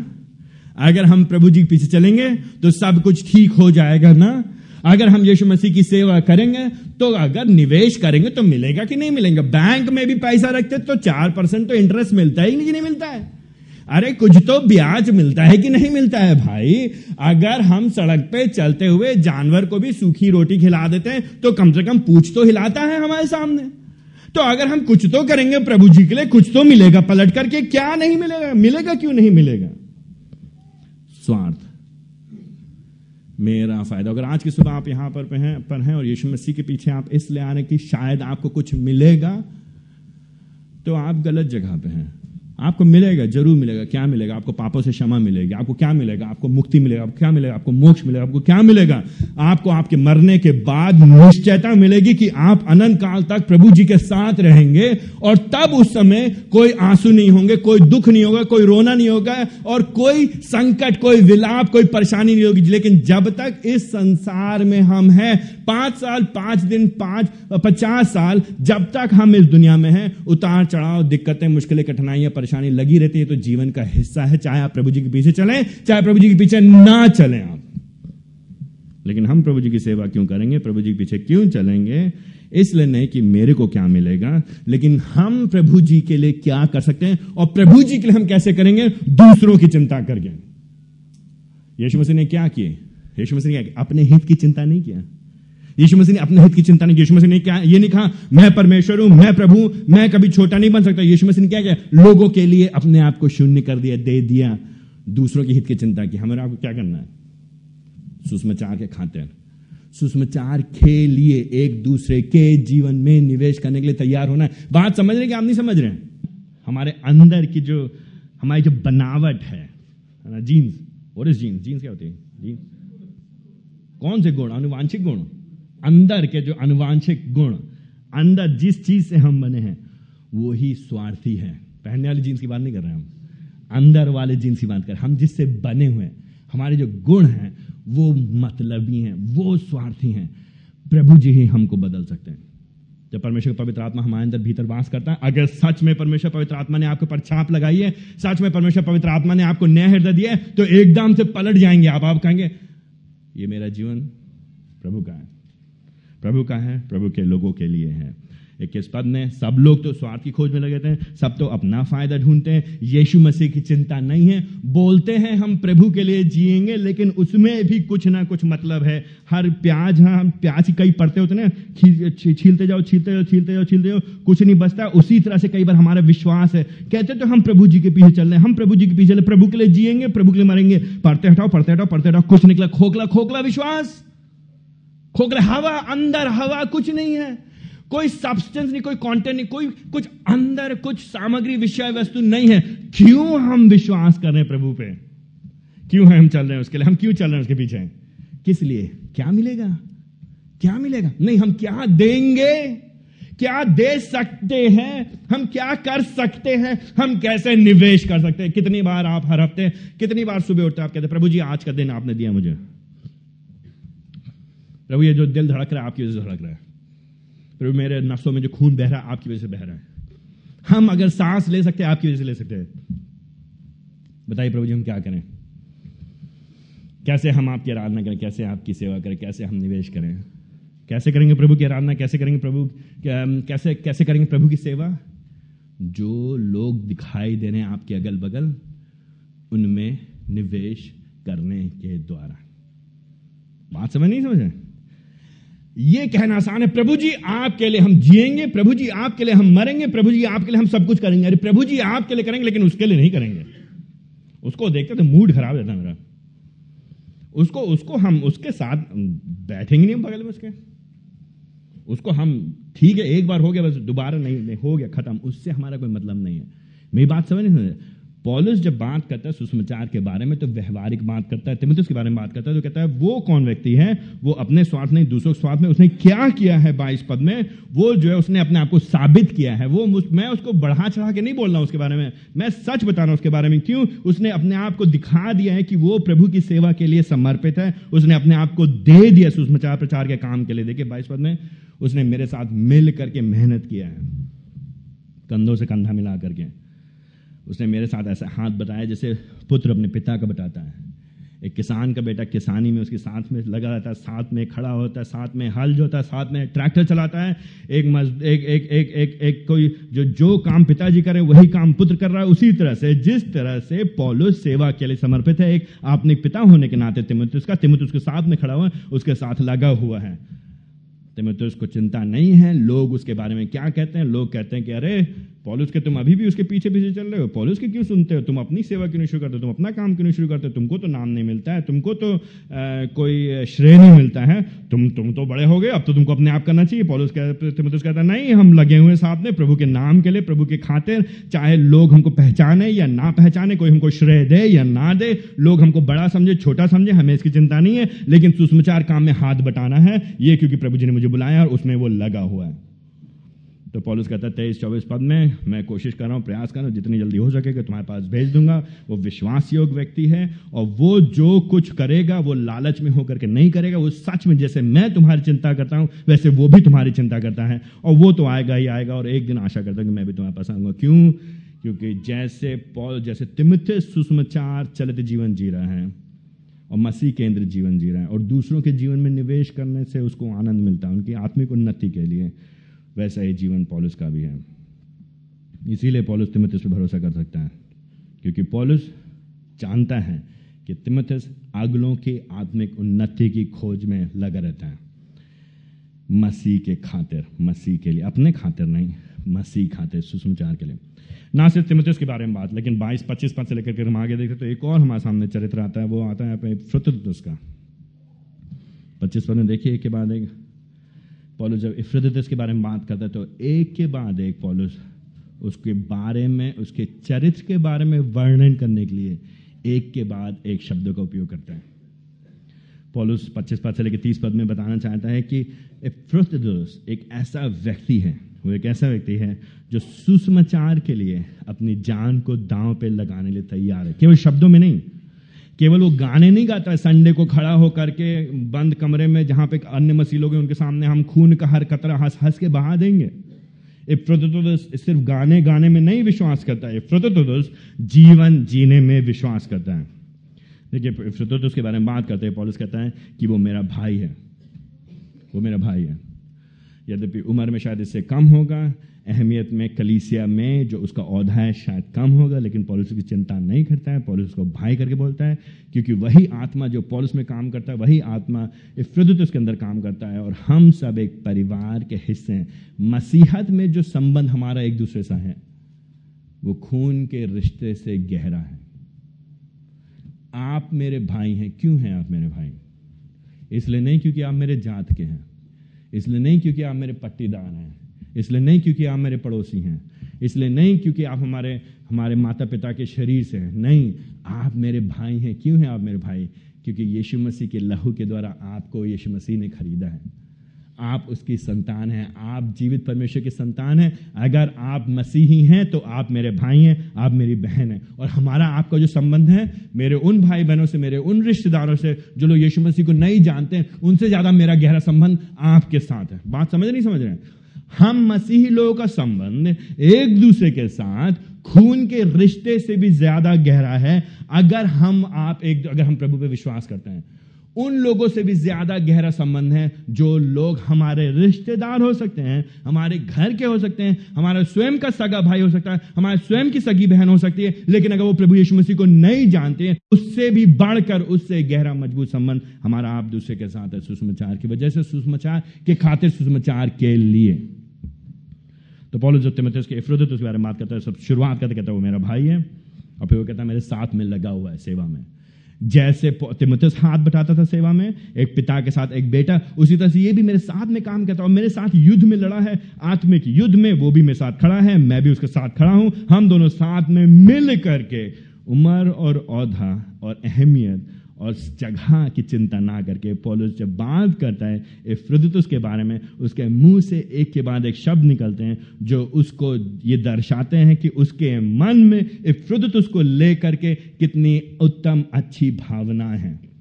अगर हम प्रभु जी के पीछे चलेंगे तो सब कुछ ठीक हो जाएगा ना? अगर हम यीशु मसीह की सेवा करेंगे तो अगर निवेश करेंगे तो मिलेगा कि नहीं मिलेगा? बैंक में भी पैसा रखते तो चार परसेंट तो इंटरेस्ट मिलता है कि नहीं मिलता है। अरे कुछ तो ब्याज मिलता है कि नहीं मिलता है भाई? अगर हम सड़क पे चलते हुए जानवर को भी सूखी रोटी खिला देते हैं तो कम से कम पूछ तो हिलाता है हमारे सामने। तो अगर हम कुछ तो करेंगे प्रभु जी के लिए, कुछ तो मिलेगा पलट करके, क्या नहीं मिलेगा? मिलेगा क्यों नहीं मिलेगा? स्वार्थ। मेरा फ़ायदा। अगर आज की सुबह आप यहाँ पर हैं पर हैं और यीशु मसीह के पीछे आप इसलिए आ आने की शायद आपको कुछ मिलेगा तो आप गलत जगह पे हैं। आपको मिलेगा, ज़रूर मिलेगा। क्या मिलेगा? आपको पापों से क्षमा मिलेगी, आपको क्या मिलेगा? आपको मुक्ति मिलेगा, आपको क्या मिलेगा? आपको मोक्ष मिलेगा, आपको क्या मिलेगा? आपको आपके मरने के बाद निश्चयता मिलेगी कि आप अनंत काल तक प्रभु जी के साथ रहेंगे और तब उस समय कोई आँसू नहीं होंगे, कोई दुख नहीं होगा, कोई रोना नहीं होगा और कोई संकट, कोई विलाप, कोई परेशानी नहीं होगी। लेकिन जब तक इस संसार में हम हैं पाँच साल, पाँच दिन, पाँच, पचास साल जब तक हम इस दुनिया में हैं, उतार चढ़ाव, दिक्कतें, मुश्किलें, कठिनाइयाँ, परेशानी लगी रहती है तो जीवन का हिस्सा है, चाहे आप प्रभु जी के पीछे चलें, चाहे प्रभु जी के पीछे ना चलें आप। लेकिन हम प्रभु जी की सेवा क्यों करेंगे? प्रभु जी के पीछे क्यों चलेंगे? इसलिए नहीं कि मेरे को क्या मिलेगा, लेकिन हम प्रभु जी के लिए क्या कर सकते हैं और प्रभु जी के लिए हम कैसे करेंगे? दूसरों की चिंता करके यीशु मसीह ने क्या किए? यीशु मसीह ने अपने हित की चिंता नहीं किया। यीशु मसीह ने अपने हित की चिंता नहीं यीशु मसीह ने क्या ये नहीं कहा, मैं परमेश्वर हूँ, मैं प्रभु मैं कभी छोटा नहीं बन सकता। यीशु मसीह ने क्या किया? लोगों के लिए अपने आप को शून्य कर दिया, दे दिया। दूसरों के हित की चिंता की। हमारे आपको क्या करना है? सुषमाचार के खाते हैं। सुषमाचार के लिए एक दूसरे के जीवन में निवेश करने के लिए तैयार होना है। बात समझ रहे कि आप नहीं समझ रहे हैं? हमारे अंदर की जो हमारी जो बनावट है ना जीन्स और जीन्स जीन्स क्या होती है? जीन्स कौन से गुण? अनुवांशिक गुण। अंदर के जो अनुवांशिक गुण, अंदर जिस चीज़ से हम बने हैं, वो ही स्वार्थी है। पहनने वाली जीन्स की बात नहीं कर रहे हम। अंदर वाले जीन्स की बात कर हम जिससे बने हुए हमारे जो गुण हैं, वो मतलबी हैं, वो स्वार्थी हैं। प्रभु जी ही हमको बदल सकते हैं। जब परमेश्वर पवित्र आत्मा हमारे अंदर भीतर वास करता है, अगर सच में परमेश्वर पवित्र आत्मा ने आपके पर छाप लगाई है, सच में परमेश्वर पवित्र आत्मा ने आपको नया हृदय दिया है तो एकदम से पलट जाएँगे, आप आप कहेंगे, ये मेरा जीवन, प्रभु का है। प्रभु का है, प्रभु के लोगों के लिए है। इक्कीस पद में, सब लोग तो स्वार्थ की खोज में लगे थे, सब तो अपना फ़ायदा ढूंढते हैं। यीशु मसीह की चिंता नहीं है। बोलते हैं, हम प्रभु के लिए जिएँगे, लेकिन उसमें भी कुछ ना कुछ मतलब है। हर प्याज हाँ हम प्याज कई पड़ते होते ना छीलते जाओ छीलते जाओ छीलते जाओ छीलते जाओ, कुछ नहीं बचता। उसी तरह से कई बार हमारा विश्वास है। कहते तो हम प्रभु जी के पीछे चल रहे हैं। हम प्रभु जी के पीछे चल प्रभु के लिए जिएँगे, प्रभु के लिए मरेंगे। पढ़ते हटाओ पढ़ते हटाओ पढ़ते हटाओ। कुछ निकला, खोखला खोखला विश्वास। खोखला हवा, अंदर हवा कुछ नहीं है। कोई सब्सटेंस नहीं, कोई कंटेंट नहीं, कोई कुछ अंदर कुछ सामग्री, विषय वस्तु नहीं है। क्यों हम विश्वास कर रहे हैं प्रभु पे? क्यों है हम चल रहे हैं उसके लिए? हम क्यों चल रहे हैं उसके पीछे? किस लिए? क्या मिलेगा? क्या मिलेगा? नहीं, हम क्या देंगे? क्या दे सकते हैं? हम क्या कर सकते हैं? हम कैसे निवेश कर सकते हैं? कितनी बार आप हर हफ़्ते, कितनी बार सुबह उठते आप कहते प्रभु जी, आज का दिन आपने दिया मुझे। प्रभु ये जो दिल धड़क रहा है, आपकी वजह से धड़क रहा है। प्रभु मेरे नसों में जो खून बह रहा है, आपकी वजह से बह रहा है। हम अगर सांस ले सकते हैं, आपकी वजह से ले सकते हैं। बताइए प्रभु जी, हम क्या करें? कैसे हम आपकी आराधना करें? कैसे आपकी सेवा करें? कैसे हम निवेश करें? कैसे करेंगे प्रभु की आराधना? कैसे करेंगे प्रभु कैसे कैसे करेंगे प्रभु की सेवा? जो लोग दिखाई दे रहे हैं आपके अगल बगल उनमें निवेश करने के द्वारा। बात समझ नहीं समझ? रहे ये कहना आसान है प्रभु जी आपके लिए हम जिएँगे प्रभु जी आपके लिए हम मरेंगे प्रभु जी आपके लिए हम सब कुछ करेंगे। अरे प्रभु जी आपके लिए करेंगे लेकिन उसके लिए नहीं करेंगे। उसको देखते तो मूड खराब रहता मेरा। उसको उसको हम उसके साथ बैठेंगे नहीं हम बगल में उसके। उसको हम ठीक है एक बार हो गया बस दोबारा नहीं, नहीं हो गया खत्म। उससे हमारा कोई मतलब नहीं है। मेरी बात समझ नहीं पॉलिस जब बात करता है सुषमाचार के बारे में तो व्यवहारिक बात करता है तिमितुस के बारे में बात करता है तो कहता है, वो कौन व्यक्ति है? वो अपने स्वार्थ नहीं, दूसरों के स्वार्थ में उसने क्या किया है बाईस पद में? वो जो है उसने अपने आप को साबित किया है। वो मैं उसको बढ़ा चढ़ा के नहीं बोल रहा उसके बारे में। मैं सच बता रहा हूँ उसके बारे में। क्यों? उसने अपने आप को दिखा दिया है कि वो प्रभु की सेवा के लिए समर्पित है। उसने अपने आप को दे दिया सुषमाचार प्रचार के काम के लिए। देखिए बाईस पद में, उसने मेरे साथ मिल करके मेहनत किया है। कंधों से कंधा मिला करके उसने मेरे साथ ऐसा हाथ बताया जैसे पुत्र अपने पिता का बताता है। एक किसान का बेटा किसानी में उसके साथ में लगा रहता है, साथ में खड़ा होता है, साथ में हल जो होता है, साथ में ट्रैक्टर चलाता है। एक मज, एक एक एक एक एक कोई जो जो काम पिताजी करे, वही काम पुत्र कर रहा है। उसी तरह से, जिस तरह से पौलुस सेवा के लिए समर्पित है, एक आपने पिता होने के नाते तिमुत उसका तिमुत उसके साथ में खड़ा हुआ है उसके साथ लगा हुआ है। तिमुत उसको चिंता नहीं है, लोग उसके बारे में क्या कहते हैं? लोग कहते हैं कि अरे पॉलिस के तुम अभी भी उसके पीछे पीछे चल रहे हो? पॉलिस के क्यों सुनते हो? तुम अपनी सेवा क्यों नहीं शुरू करते? हो तुम अपना काम क्यों नहीं शुरू करते? हो तुमको तो नाम नहीं मिलता है तुमको तो आ, कोई श्रेय नहीं मिलता है। तुम तुम तो बड़े हो गए अब तो तुमको अपने आप करना चाहिए। पॉलिस कहता है नहीं हम लगे हुए साथ में प्रभु के नाम के लिए प्रभु के खातिर चाहे लोग हमको पहचाने या ना पहचाने कोई हमको श्रेय दे या ना दे लोग हमको बड़ा समझे छोटा समझे हमें इसकी चिंता नहीं है लेकिन सुषमाचार काम में हाथ बटाना है ये क्योंकि प्रभु जी ने मुझे बुलाया और उसमें वो लगा हुआ है। तो पॉलिस कहता है, तेईस चौबीस पद में मैं कोशिश कर रहा हूँ, प्रयास कर रहा हूँ, जितनी जल्दी हो सके तुम्हारे पास भेज दूँगा। वो विश्वास योग व्यक्ति है और वो जो कुछ करेगा, वो लालच में होकर के नहीं करेगा। वो सच में जैसे मैं तुम्हारी चिंता करता हूँ, वैसे वो भी तुम्हारी चिंता करता है और वो तो आएगा ही आएगा और एक दिन आशा करता हूँ कि मैं भी तुम्हारे पास आऊँगा। क्यों? क्योंकि जैसे पॉल, जैसे तिमित सुषमाचार चलित जीवन जी रहा है और मसीह केंद्र जीवन जी रहा है और दूसरों के जीवन में निवेश करने से उसको आनंद मिलता है, उनकी आत्मिक उन्नति के लिए। वैसा ही जीवन पॉलिस का भी है। इसीलिए पॉलिस तिमथिस पर भरोसा कर सकता है, क्योंकि पॉलिस जानता है कि तिमथिस अगलों की आत्मिक उन्नति की खोज में लगा रहता है। मसीह के खातिर, मसीह के लिए, अपने खातिर नहीं, मसीह खातिर, सुसमाचार के लिए। ना सिर्फ़ तिमथिस के बारे में बात, लेकिन 22 25 पद से लेकर के हम आगे देखते तो एक और हमारे सामने चरित्र आता है, वो आता है अपने का पच्चीस पद में देखिए, एक के बाद एक पॉलुस जब इफ्रदिस के बारे में बात करता है तो एक के बाद एक पॉलुस उसके बारे में, उसके चरित्र के बारे में वर्णन करने के लिए एक के बाद एक शब्द का उपयोग करता है। पॉलुस पच्चीस पद से लेकर तीस पद में बताना चाहता है कि इफ्रदिस एक ऐसा व्यक्ति है, वो एक ऐसा व्यक्ति है जो सुसमाचार के लिए अपनी जान को दांव पे लगाने लिए तैयार है। केवल शब्दों में नहीं केवल वो गाने नहीं गाता है, संडे को खड़ा होकर के बंद कमरे में जहाँ पे अन्य मसीह लोग उनके सामने हम खून का हर कतरा हंस हंस के बहा देंगे। इफ्रतुदस सिर्फ़ गाने गाने में नहीं विश्वास करता है। इफ्रतुदस जीवन जीने में विश्वास करता है। देखिए इफ्रतुदस के बारे में बात करते हैं, पॉलिस कहता है कि वो मेरा भाई है। वो मेरा भाई है। यद्यपि उम्र में शायद इससे कम होगा अहमियत में कलीसिया में, जो उसका औधा है, शायद कम होगा, लेकिन पॉलिस की चिंता नहीं करता है। पॉलिस को भाई करके बोलता है, क्योंकि वही आत्मा जो पॉलिस में काम करता है, वही आत्मा इफ्रदत उसके अंदर काम करता है। और हम सब एक परिवार के हिस्से हैं। मसीहत में जो संबंध हमारा एक दूसरे से है, वो खून के रिश्ते से गहरा है। आप मेरे भाई हैं। क्यों हैं आप मेरे भाई? इसलिए नहीं क्योंकि आप मेरे जात के हैं। इसलिए नहीं क्योंकि आप मेरे पट्टीदार हैं। इसलिए नहीं क्योंकि आप मेरे पड़ोसी हैं, इसलिए नहीं क्योंकि आप हमारे हमारे माता पिता के शरीर से हैं। नहीं, आप मेरे भाई हैं। क्यों हैं आप मेरे भाई? क्योंकि यीशु मसीह के लहू के द्वारा आपको यीशु मसीह ने खरीदा है। आप उसकी संतान हैं। आप जीवित परमेश्वर की संतान हैं। अगर आप मसीही हैं तो आप मेरे भाई हैं, आप मेरी बहन हैं। और हमारा आपका जो संबंध है, मेरे उन भाई बहनों से, मेरे उन रिश्तेदारों से, जो लोग यीशु मसीह को नहीं जानते हैं, उनसे ज़्यादा मेरा गहरा संबंध आपके साथ है। बात समझ नहीं समझ रहे हैं? हम मसीही लोगों का संबंध एक दूसरे के साथ खून के रिश्ते से भी ज़्यादा गहरा है। अगर हम आप एक, अगर हम प्रभु पे विश्वास करते हैं उन लोगों से भी ज़्यादा गहरा संबंध है जो लोग हमारे रिश्तेदार हो सकते हैं, हमारे घर के हो सकते हैं, हमारा स्वयं का सगा भाई हो सकता है, हमारे स्वयं की सगी बहन हो सकती है, लेकिन अगर वो प्रभु यीशु मसीह को नहीं जानते हैं, उससे भी बढ़कर उससे गहरा मज़बूत संबंध हमारा आप दूसरे के साथ है सुषमाचार की वजह से सुषमाचार के खातिर सुषमाचार के लिए। तो पॉलो जो तिमोथेस के इफ्रोदित उसके बारे में बात करता है, सब शुरुआत करते कहता है वो मेरा भाई है, और फिर वो कहता है, मेरे साथ में लगा हुआ है सेवा में। जैसे तिमुतस हाथ बटाता था सेवा में, एक पिता के साथ एक बेटा, उसी तरह से ये भी मेरे साथ में काम करता और मेरे साथ युद्ध में लड़ा है, आत्मिक युद्ध में वो भी मेरे साथ खड़ा है, मैं भी उसके साथ खड़ा हूँ, हम दोनों साथ में मिल करके उम्र और औधा और अहमियत और जगह की चिंता ना करके पॉलुस जब बात करता है इफ्रुदितुस के बारे में, उसके मुँह से एक के बाद एक शब्द निकलते हैं जो उसको ये दर्शाते हैं कि उसके मन में इफ्रुदितुस को लेकर के कितनी उत्तम अच्छी भावना है।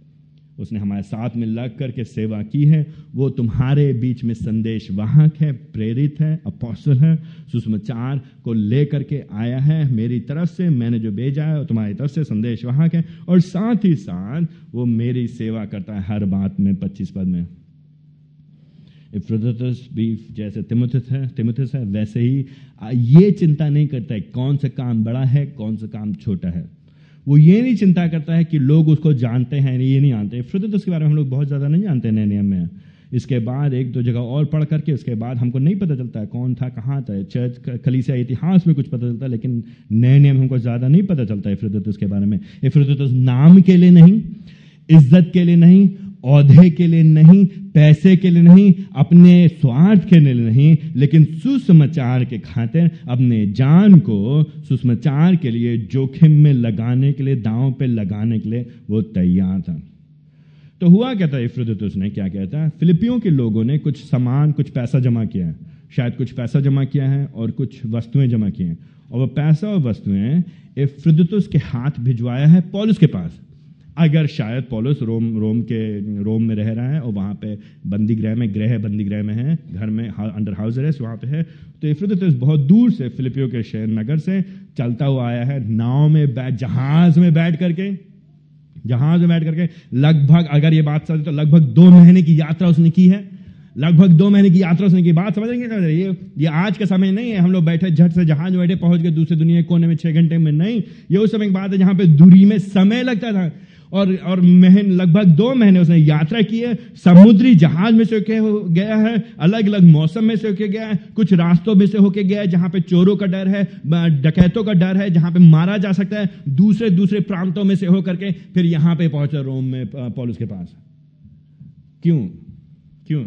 उसने हमारे साथ में लग करके सेवा की है। वो तुम्हारे बीच में संदेश वाहक है, प्रेरित है अपोसल है सुषमाचार को लेकर के आया है। मेरी तरफ़ से मैंने जो भेजा है वो तुम्हारी तरफ़ से संदेश वाहक है। और साथ ही साथ वो मेरी सेवा करता है हर बात में, पच्चीस पद में। इफ्रोदस भी जैसे तिमुथिस है तिमुथिस है, वैसे ही ये चिंता नहीं करता है कौन सा काम बड़ा है, कौन सा काम छोटा है। वो ये नहीं चिंता करता है कि लोग उसको जानते हैं ये नहीं जानते फिर तो उसके बारे में हम लोग बहुत ज़्यादा नहीं जानते नए नियम में। इसके बाद एक दो जगह और पढ़ करके उसके बाद हमको नहीं पता चलता है कौन था, कहाँ था। चर्च कलीसिया, इतिहास में कुछ पता चलता है, लेकिन नए नियम हमको ज़्यादा नहीं पता चलता है इफ्रदतुस के बारे में। इफ्रदतुस नाम के लिए नहीं, इज़्ज़त के लिए नहीं औधे के लिए नहीं, पैसे के लिए नहीं, अपने स्वार्थ के लिए नहीं, लेकिन सुसमाचार के खातिर अपने जान को सुसमाचार के लिए, जोखिम में लगाने के लिए, दांव पे लगाने के लिए वो तैयार था। तो हुआ क्या था इफ्रुदतुस ने क्या कहता है फिलिपियों के लोगों ने कुछ सामान, कुछ पैसा जमा किया है। शायद कुछ पैसा जमा किया है और कुछ वस्तुएँ जमा की हैं। और वह पैसा और वस्तुएँ इफ्रुदतुस के हाथ भिजवाया है पॉलिस के पास। अगर शायद पॉलिस रोम रोम के, रोम में रह रहा है और वहाँ पे बंदी गृह में, गृह बंदी गृह में है, घर में अंडर हाउस अरेस्ट वहाँ पे है तो इफ्रतस बहुत दूर से फिलिपियो के शहर नगर से चलता हुआ आया है, नाव में बैठ, जहाज़ में बैठ करके, जहाज़ में बैठ करके, लगभग अगर ये बात समझे तो लगभग दो महीने की यात्रा उसने की है, लगभग दो महीने की यात्रा उसने की, बात समझेंगे ये ये आज का समय नहीं है, हम लोग बैठे झट से जहाज़ बैठे, पहुँच गए दूसरे दुनिया के कोने में छह घंटे में, नहीं, ये उस समय की बात है जहाँ पे दूरी में समय लगता था। और और महीन, लगभग दो महीने उसने यात्रा की है। समुद्री जहाज़ में से होके गया है अलग अलग मौसम में से होके गया है। कुछ रास्तों में से होके गया है जहाँ पे चोरों का डर है डकैतों का डर है, जहाँ पे मारा जा सकता है। दूसरे दूसरे प्रांतों में से होकर के फिर यहाँ पे पहुँचा रोम में पॉलिस के पास। क्यों? क्यों?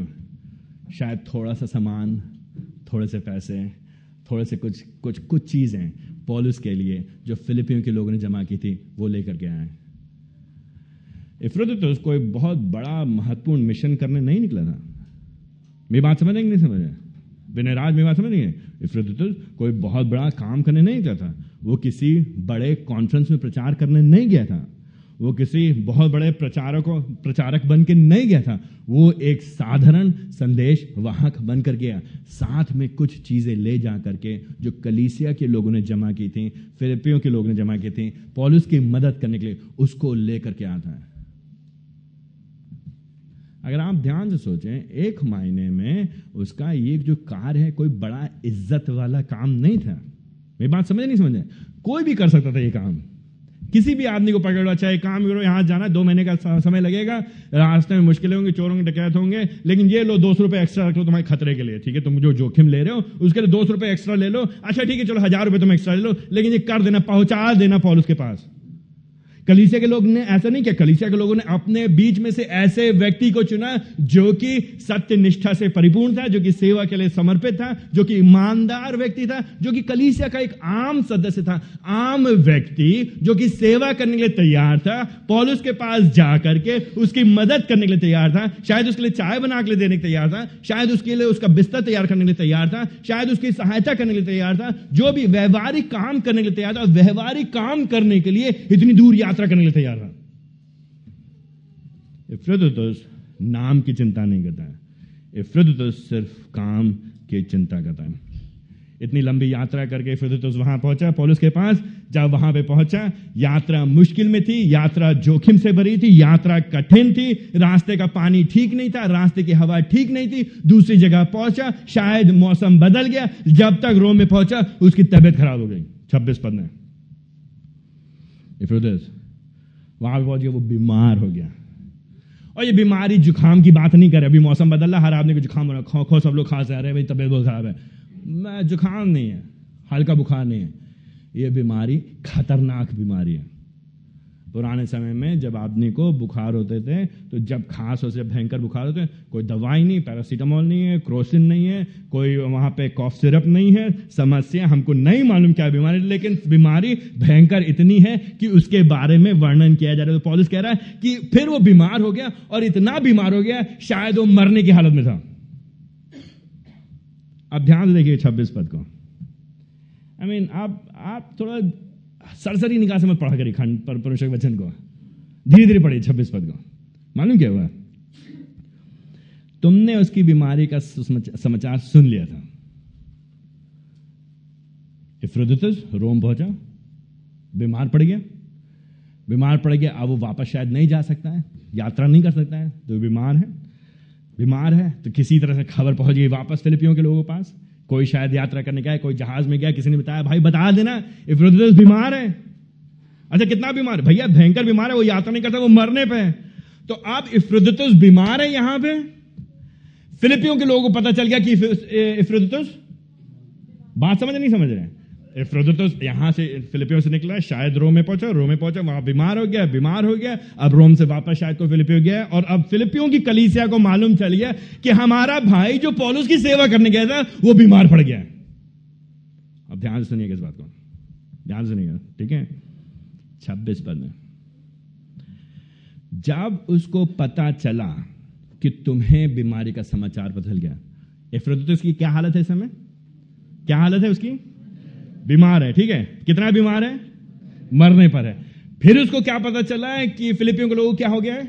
शायद थोड़ा सा सामान, थोड़े से पैसे, थोड़े से कुछ कुछ कुछ चीज़ें पॉलिस के लिए, जो फिलिपियों के लोगों ने जमा की थी, वो लेकर के आए। इफ्रोदितुस कोई बहुत बड़ा महत्वपूर्ण मिशन करने नहीं निकला था। मेरी बात समझ नहीं समझ विनयराज मेरी बात समझ नहीं है? इफ्रोदितुस कोई बहुत बड़ा काम करने नहीं निकला था। वो किसी बड़े कॉन्फ्रेंस में प्रचार करने नहीं गया था। वो किसी बहुत बड़े प्रचारकों प्रचारक बन के नहीं गया था। वो एक साधारण संदेश वाहक बन कर गया। साथ में कुछ चीज़ें ले जा करके, जो कलीसिया के लोगों ने जमा की थी, फिलिपियों के लोगों ने जमा की थी, पॉलिस की मदद करने के लिए उसको लेकर के आता है अगर आप ध्यान से सोचें, एक मायने में उसका ये जो कार्य है, कोई बड़ा इज़्ज़त वाला काम नहीं था। मेरी बात समझ, नहीं समझे? कोई भी कर सकता था ये काम। किसी भी आदमी को पकड़ो चाहे काम करो, यहाँ जाना, दो महीने का समय लगेगा, रास्ते में मुश्किलें होंगी, चोरों होंगे डकैत होंगे, लेकिन ये लो, दो सौ रुपए एक्स्ट्रा रख लो तुम्हारे खतरे के लिए, ठीक है? तुम जो जोखिम ले रहे हो, उसके लिए दो सौ एक्स्ट्रा ले लो। अच्छा ठीक है, चलो, हज़ार रुपए तुम एक्स्ट्रा ले लो, लेकिन ये कर देना, पहुँचा देना पॉलिस के पास। कलीसिया के लोग ने ऐसा नहीं किया। कलीसिया के लोगों ने अपने बीच में से ऐसे व्यक्ति को चुना जो कि सत्य निष्ठा से परिपूर्ण था, जो कि सेवा के लिए समर्पित था, जो कि ईमानदार व्यक्ति था, जो कि कलीसिया का एक आम सदस्य था, आम व्यक्ति, जो कि सेवा करने के लिए तैयार था, पॉलुस के पास जा करके उसकी मदद करने के लिए तैयार था, शायद उसके लिए चाय बना के लिए देने के तैयार था, शायद उसके लिए उसका बिस्तर तैयार करने के लिए तैयार था, शायद उसकी सहायता करने के लिए तैयार था, जो भी व्यवहारिक काम करने के लिए तैयार था व्यवहारिक काम करने के लिए इतनी दूर यात्रा यात्रा करने के लिए तैयार रहा। इफ्रदुतुस नाम की चिंता नहीं करता है। इफ्रदुतुस सिर्फ़ काम की चिंता करता है। इतनी लंबी यात्रा करके इफ्रदुतुस वहाँ पहुँचा, पौलुस के पास, जब वहाँ पे पहुँचा, यात्रा मुश्किल में थी, यात्रा जोखिम से भरी थी, यात्रा कठिन थी, रास्ते का पानी ठीक नहीं था, रास्ते की हवा ठीक नहीं थी, दूसरी जगह पहुँचा, शायद मौसम बदल गया, जब तक रोम में पहुँचा, उसकी तबीयत खराब हो गई, छब्बीस पद में वहाँ पे पहुँच गया वो बीमार हो गया। और ये बीमारी जुकाम की बात नहीं करे, अभी मौसम बदल रहा हर आदमी को जुकाम हो रहा खो खो सब लोग खास आ रहे भाई तबीयत बहुत खराब है। मैं जुकाम नहीं है, हल्का बुखार नहीं है। ये बीमारी खतरनाक बीमारी है। पुराने समय में जब आदमी को बुखार होते थे तो जब खास हो से भयंकर बुखार होते कोई दवाई नहीं पैरासीटामोल नहीं है क्रोसिन नहीं है कोई वहाँ पे कॉफ सिरप नहीं है समस्या हमको नहीं मालूम क्या बीमारी लेकिन बीमारी भयंकर इतनी है कि उसके बारे में वर्णन किया जा रहा है। तो पॉलिस कह रहा है कि फिर वो बीमार हो गया और इतना बीमार हो गया शायद वो मरने की हालत में था। अब ध्यान देखिए छब्बीस पद को। आई I मीन mean, आप आप थोड़ा सरसरी निकाह से मत पढ़ा करिए खंड पर परमेश्वर वचन को। धीरे धीरे पढ़िए, छब्बीस पद को। मालूम क्या हुआ? तुमने उसकी बीमारी का समाचार सुन लिया था। इफ्रोदितस, रोम पहुँचा। बीमार पड़ गया। बीमार पड़ गया, अब वो वापस शायद नहीं जा सकता है। यात्रा नहीं कर सकता है तो बीमार है। बीमार है तो किसी तरह से खबर पहुँच गई वापस फिलिपियों के लोगों के पास। कोई शायद यात्रा करने गया कोई जहाज़ में गया, किसी ने बताया, भाई, बता देना इफ्रोदितस बीमार है। अच्छा कितना बीमार? भैया, भयंकर बीमार है, वो यात्रा नहीं करता, वो मरने पे है। तो आप इफ्रोदितस बीमार है यहाँ पे, फिलिपियों के लोगों को पता चल गया कि इफ्रोदितस बात समझ नहीं समझ रहे हैं? एफ्रोदोतस यहाँ से फिलिपियो से निकला, शायद रोम में पहुँचा, रोम में पहुँचा, वहाँ बीमार हो गया, बीमार हो गया, अब रोम से वापस शायद को फिलिपियो गया, और अब फिलिपियों की कलीसिया को मालूम चल गया कि हमारा भाई जो पॉलुस की सेवा करने गया था, वो बीमार पड़ गया। अब ध्यान से सुनिएगा इस बात को। ध्यान से सुनिएगा, ठीक है? छब्बीस पद में। जब उसको पता चला कि तुम्हें बीमारी का समाचार बदल गया, एफ्रोदोतस की क्या हालत है इस समय? क्या हालत है उसकी? बीमार है, ठीक है? कितना बीमार है? मरने पर है। फिर उसको क्या पता चला है कि फिलिपियों के लोगों को क्या हो गया है?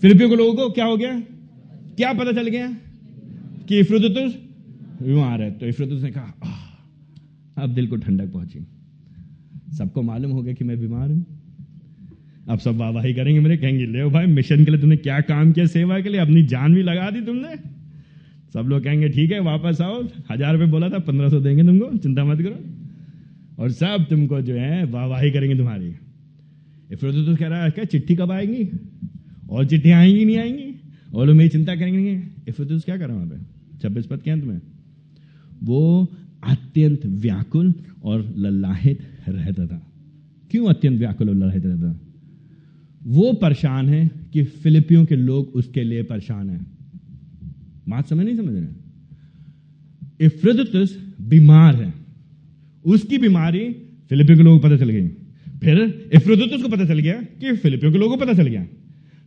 फिलिपियों के लोगों को क्या हो गया क्या पता चल गया कि इफ्रुदुस बीमार है? तो इफ्रुदुस ने कहा अब दिल को ठंडक पहुँची। सबको मालूम हो गया कि मैं बीमार हूँ। अब सब वाहवाही करेंगे मेरे, कहेंगे, ले भाई, मिशन के लिए तुमने क्या काम किया? सेवा के लिए अपनी जान भी लगा दी तुमने। सब लोग कहेंगे, ठीक है, वापस आओ। हज़ार रुपये बोला था, पंद्रह सौ देंगे तुमको, चिंता मत करो। और सब तुमको जो है, वाहवाही करेंगे तुम्हारी। फिर तो कह रहा है, क्या चिट्ठी कब आएँगी? और चिट्ठी आएँगी, नहीं आएँगी? और लोग मेरी चिंता करेंगे। इफ्रोदुस क्या कर रहा वहाँ पे? छब्बीस पद के अंत में। वो अत्यंत व्याकुल और लल्लाहित रहता था। क्यों अत्यंत व्याकुल और लल्लाहित रहता था? वो परेशान है कि फिलिपियों के लोग उसके लिए परेशान हैं। बात समझ नहीं समझ रहे बीमार है। उसकी बीमारी फिलिपियो के लोगों को पता चल गई। फिर इफ्रदुतस को पता चल गया कि फिलिपियो के लोगों को पता चल गया।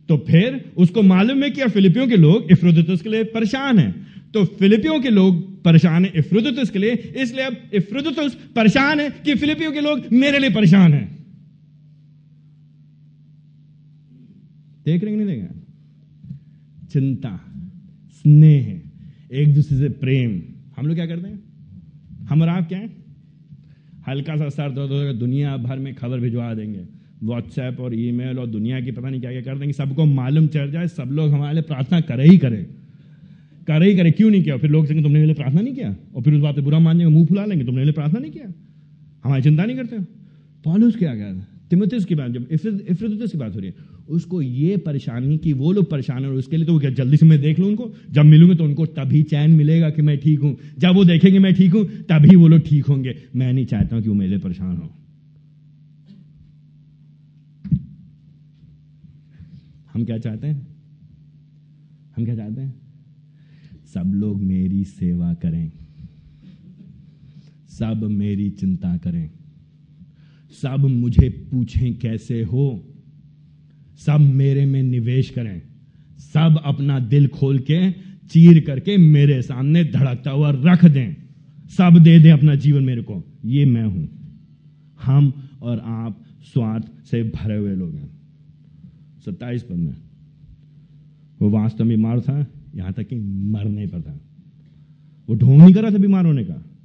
तो फिर उसको मालूम है कि फिलिपियो के लोग इफ्रोदुतस के लिए परेशान हैं। तो फिलिपियो के लोग परेशान है इफ्रोदुतस के लिए, इसलिए अब इफ्रोदुतस परेशान है कि फिलिपियो के लोग मेरे लिए परेशान हैं। देख रहे नहीं देखें चिंता। स्नेह एक दूसरे से प्रेम। हम लोग क्या करते हैं? हम और आप क्या है? हल्का सा सर दर्द होगा दुनिया भर में खबर भिजवा देंगे। व्हाट्सएप और ईमेल और दुनिया की पता नहीं क्या क्या कर देंगे। सबको मालूम चल जाए, सब लोग हमारे लिए प्रार्थना करे ही करें। करे ही करे, क्यों नहीं किया? फिर लोग कहेंगे, तुमने मेरे प्रार्थना नहीं किया? और फिर उस बात पर बुरा मान जाएँगे, मुँह फुला लेंगे, तुमने मेरे प्रार्थना नहीं किया? हमारी चिंता नहीं करते पॉलुस क्या कहा तिमुथिस की बात, जब इफ्रदुतस की बात हो रही है, उसको ये परेशानी कि वो लोग परेशान है उसके लिए तो क्या, जल्दी से मैं देख लूँ उनको? जब मिलूँगे तो उनको तभी चैन मिलेगा कि मैं ठीक हूँ। जब वो देखेंगे मैं ठीक हूँ, तभी वो लोग ठीक होंगे। मैं नहीं चाहता कि वो मेरे परेशान हो। हम क्या चाहते हैं? हम क्या चाहते हैं? सब लोग मेरी सेवा करें। सब मेरी चिंता करें। सब मुझे पूछें कैसे हो? सब मेरे में निवेश करें। सब अपना दिल खोल के चीर करके मेरे सामने धड़कता हुआ रख दें। सब दे दें अपना जीवन मेरे को। ये मैं हूँ। हम और आप स्वार्थ से भरे हुए लोग हैं। सत्ताईस पद में। वो वास्तव में बीमार था, यहाँ तक कि मरने पर था। वो ढोंग नहीं कर रहा था बीमार होने का।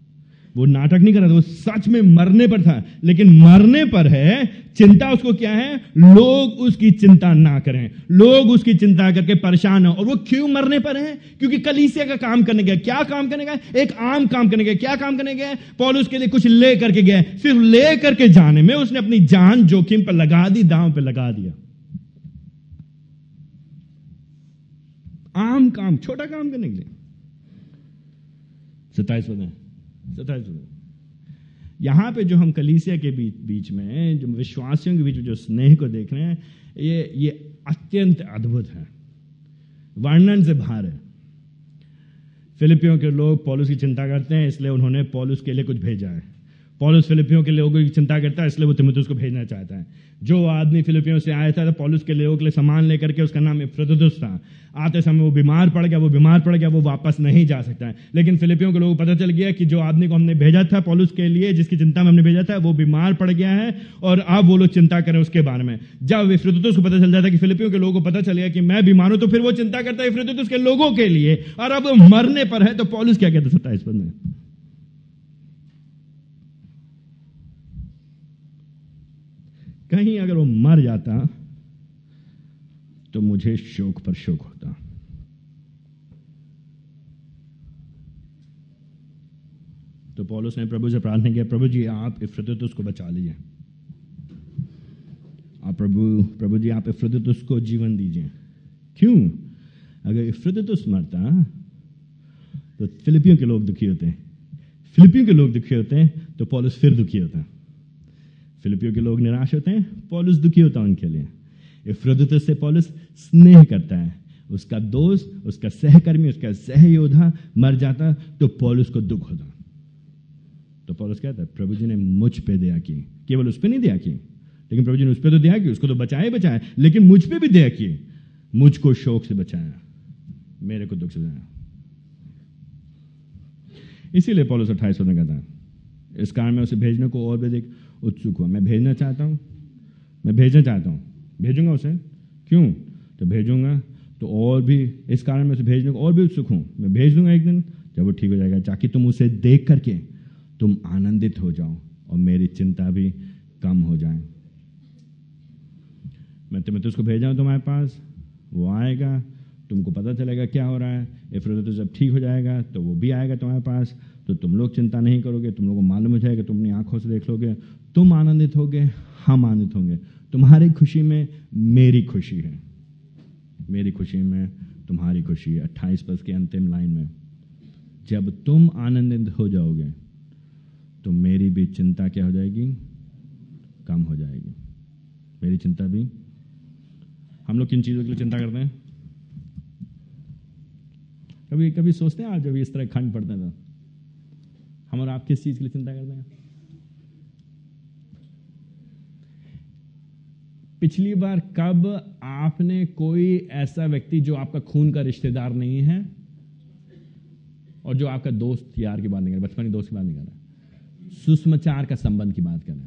वो नाटक नहीं कर रहा था, वो सच में मरने पर था। लेकिन मरने पर है, चिंता उसको क्या है? लोग उसकी चिंता ना करें। लोग उसकी चिंता करके परेशान हो। और वो क्यों मरने पर है? क्योंकि कलीसिया का काम करने गया। क्या काम करने गया? एक आम काम करने गया। क्या काम करने गया? पॉल उसके लिए कुछ ले करके गया। सिर्फ़ ले करके जाने में उसने अपनी जान जोखिम पर लगा दी, दांव पर लगा दिया। आम काम, छोटा काम करने के लिए। सत्ताईस यहाँ पे जो हम कलीसिया के बीच बीच में, जो विश्वासियों के बीच में जो स्नेह को देख रहे हैं, ये ये अत्यंत अद्भुत है। वर्णन से बाहर है। फिलिपियों के लोग पॉलिस की चिंता करते हैं, इसलिए उन्होंने पॉलिस के लिए कुछ भेजा है। पॉलिस फिलिपियों के लोगों की चिंता करता है, इसलिए वो तिमुतुस को भेजना चाहता है। जो आदमी फिलिपियों से आया था तो पॉलिस के लोगों के लिए सामान लेकर के उसका नाम इफ्रदुस था। आते समय वो बीमार पड़ गया, वो बीमार पड़ गया, वो वापस नहीं जा सकता है। लेकिन फिलिपियों के लोगों को पता चल गया कि जो आदमी को हमने भेजा था पॉलिस के लिए, जिसकी चिंता में हमने भेजा था, वो बीमार पड़ गया है, और अब वो लोग चिंता करें उसके बारे में। जब इफ्रदुस को पता चल जाता कि फिलिपियों के लोगों को पता चल गया कि मैं बीमार हूँ तो फिर वो चिंता करता है इफ्रदुस के लोगों के लिए। और अब मरने पर है तो पॉलिस क्या कहता सत्ताईस पद में कहीं अगर वो मर जाता तो मुझे शोक पर शोक होता। तो पौलुस ने प्रभु से प्रार्थना किया, प्रभु जी आप इफ्रतुस को बचा लीजिए। आप प्रभु प्रभु जी, आप इफ्रतुस को जीवन दीजिए। क्यों? अगर इफ्रतुस मरता तो फिलिपियों के लोग दुखी होते। हैं फिलिपियों के लोग दुखी होते हैं तो पॉलुस फिर दुखी होता। है फिलिपियो के लोग निराश होते हैं, पॉलुस दुखी होता है उनके लिए। इफ्रोदुतस से पॉलुस स्नेह करता है। उसका दोस्त, उसका सहकर्मी, उसका सहयोधा मर जाता तो पॉलुस को दुख होता। तो पॉलुस कहता प्रभु जी ने मुझ पे दया की। केवल उस पर नहीं दया की, लेकिन प्रभु जी ने उस पर तो दया की, उसको तो बचाए बचाया लेकिन मुझ पे भी दया की। मुझको शोक से बचाया, मेरे को दुख से बचाया। इसीलिए पॉलुस अट्ठाईस में कहता है, इस कारण में उसे भेजने को और भी देख उत्सुक हुआ। मैं भेजना चाहता हूँ। मैं भेजना चाहता हूँ। भेजूँगा उसे? क्यों? तो भेजूँगा तो और भी, इस कारण मैं उसे भेजने को और भी उत्सुक हूँ। मैं भेज दूँगा एक दिन, जब वो ठीक हो जाएगा। ताकि तुम उसे देख करके तुम आनंदित हो जाओ और मेरी चिंता भी कम हो जाए। मैं तुम्हें तो उसको भेजा तुम्हारे पास। वो आएगा, तुमको पता चलेगा क्या हो रहा है। इफ्रत तो जब ठीक हो जाएगा तो वो भी आएगा तुम्हारे पास। तो तुम लोग चिंता नहीं करोगे, तुम लोगों को मालूम हो जाएगा, तुम अपनी आँखों से देख लोगे। तुम आनंदित होगे, हम आनंदित होंगे। तुम्हारी खुशी में मेरी खुशी है। मेरी खुशी में तुम्हारी खुशी है। अट्ठाईस पद के अंतिम लाइन में, जब तुम आनंदित हो जाओगे तो मेरी भी चिंता क्या हो जाएगी? कम हो जाएगी। मेरी चिंता भी? हम लोग किन चीज़ों के लिए चिंता करते हैं? कभी कभी सोचते हैं, आज जब इस तरह खंड पड़ते हैं तो। हम और आप किस चीज़ के लिए चिंता करते हैं? पिछली बार कब आपने कोई ऐसा व्यक्ति जो आपका खून का रिश्तेदार नहीं है और जो आपका दोस्त यार की बात नहीं कर बचपन दोस्त की बात नहीं कर रहा? सुषमाचार का संबंध की बात कर रहे